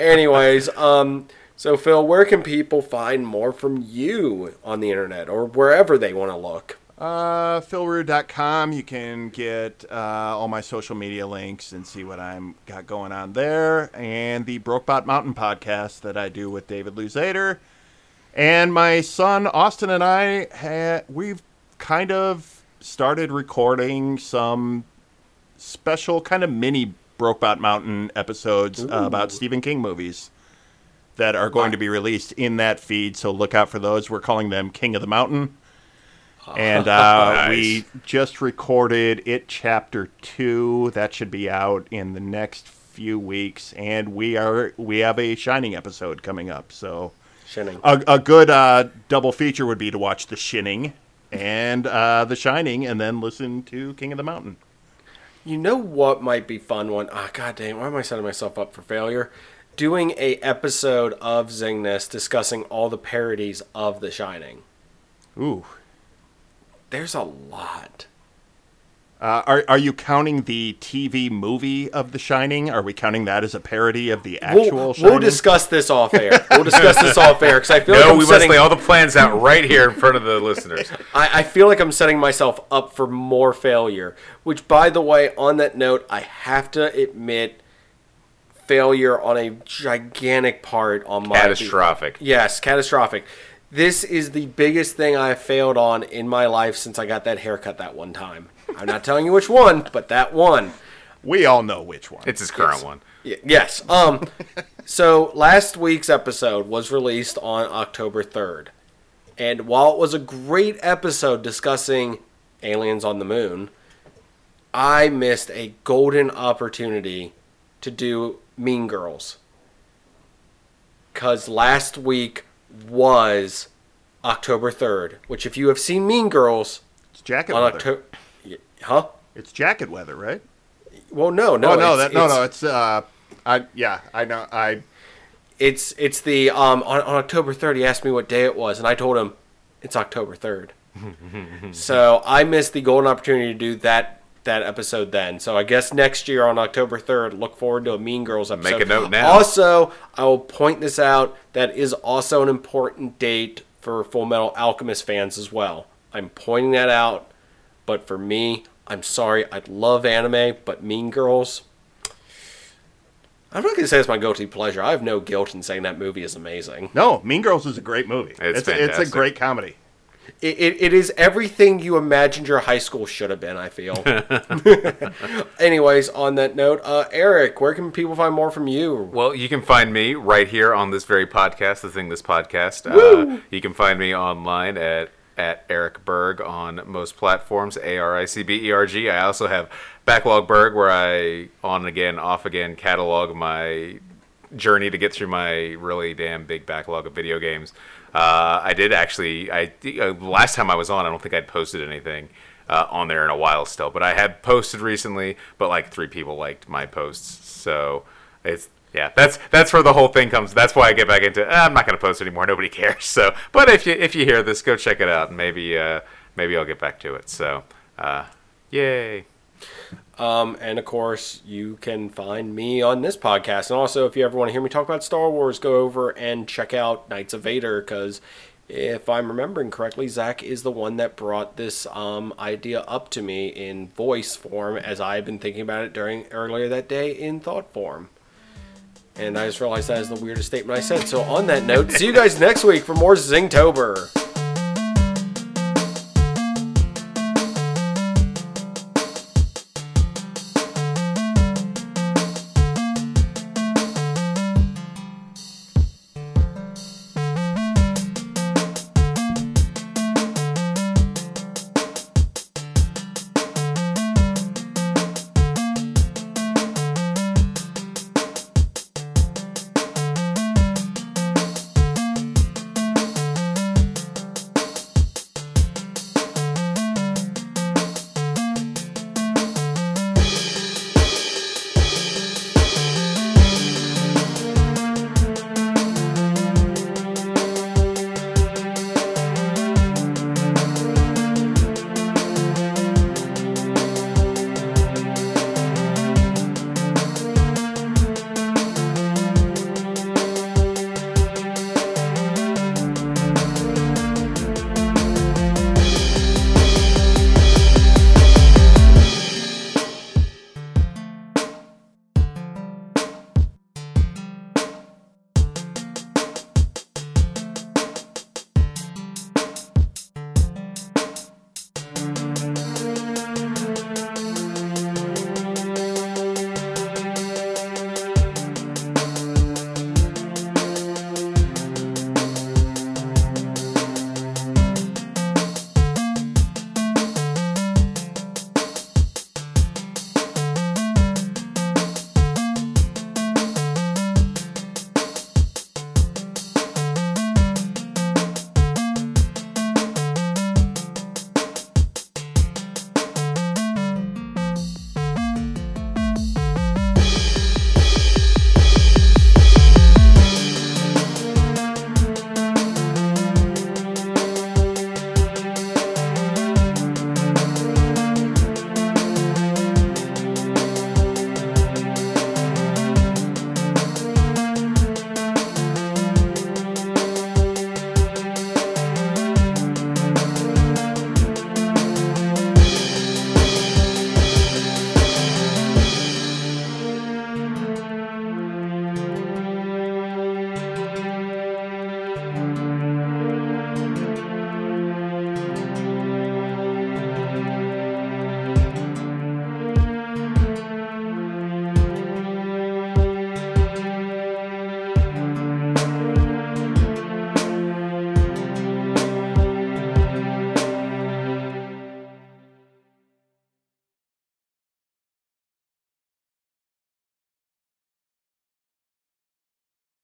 Anyways, um, so Phil, where can people find more from you on the internet or wherever they want to look? Uh, philrue.com. You can get uh, all my social media links and see what I'm got going on there, and the Brokebot Mountain podcast that I do with David Luzader, and my son Austin and I. Ha- we've kind of started recording some special kind of mini Brokebot Mountain episodes uh, about Stephen King movies that are going to be released in that feed. So look out for those. We're calling them King of the Mountain. And uh, Nice. we just recorded it chapter two. That should be out in the next few weeks. And we are we have a Shining episode coming up. So Shinning. a, a good uh, double feature would be to watch The Shinning and uh, The Shining, and then listen to King of the Mountain. You know what might be fun one? Ah, god dang, why am I setting myself up for failure? Doing a episode of Zingness discussing all the parodies of The Shining. Ooh. There's a lot. Uh, are, are you counting the TV movie of The Shining? Are we counting that as a parody of the actual We'll, Shining? we'll discuss this off air. We'll discuss this off air because I feel like No, I'm we must lay all the plans out right here in front of the listeners. I, I feel like I'm setting myself up for more failure. Which, by the way, on that note, I have to admit failure on a gigantic part on my Catastrophic. Yes, catastrophic. This is the biggest thing I've failed on in my life since I got that haircut that one time. I'm not telling you which one, but that one. We all know which one. It's his current one. Y- Yes. Um. so last week's episode was released on October third, and while it was a great episode discussing aliens on the moon, I missed a golden opportunity to do Mean Girls. Cause last week was October third, which if you have seen Mean Girls It's jacket on weather. October, huh? It's jacket weather, right? Well, no, no, oh no, that no, no. It's uh, I yeah, I know. I It's it's the um on, on October third. He asked me what day it was, and I told him it's October third. so I missed the golden opportunity to do that that episode then. So I guess next year on October third, look forward to a Mean Girls episode. Make a note now. Also, I will point this out. That is also an important date for Full Metal Alchemist fans as well. I'm pointing that out. But for me, I'm sorry. I love anime, but Mean Girls. I'm not going to say it's my guilty pleasure. I have no guilt in saying that movie is amazing. no. Mean Girls is a great movie. It's a, it's a great comedy. It, it, it is everything you imagined your high school should have been, I feel. Anyways, on that note, uh, Aric, where can people find more from you? Well, you can find me right here on this very podcast, the Zingness Podcast. Uh, you can find me online at at Aric Berg on most platforms, A R I C B E R G. I also have Backlog Berg, where I on again, off again catalog my journey to get through my really damn big backlog of video games. Uh, I did actually. I uh, last time I was on, I don't think I'd posted anything uh, on there in a while still, but I had posted recently. But like three people liked my posts, so it's yeah. That's that's where the whole thing comes. That's why I get back into. "Ah, I'm not going to post anymore. Nobody cares. So, but if you if you hear this, go check it out, and maybe uh, maybe I'll get back to it. So, uh, yay. Um, and of course, you can find me on this podcast. And also, if you ever want to hear me talk about Star Wars, go over and check out Knights of Vader because if I'm remembering correctly, Zach is the one that brought this um, idea up to me in voice form as I've been thinking about it during earlier that day in thought form. And I just realized that is the weirdest statement I said. So on that note, see you guys next week for more Zingtober.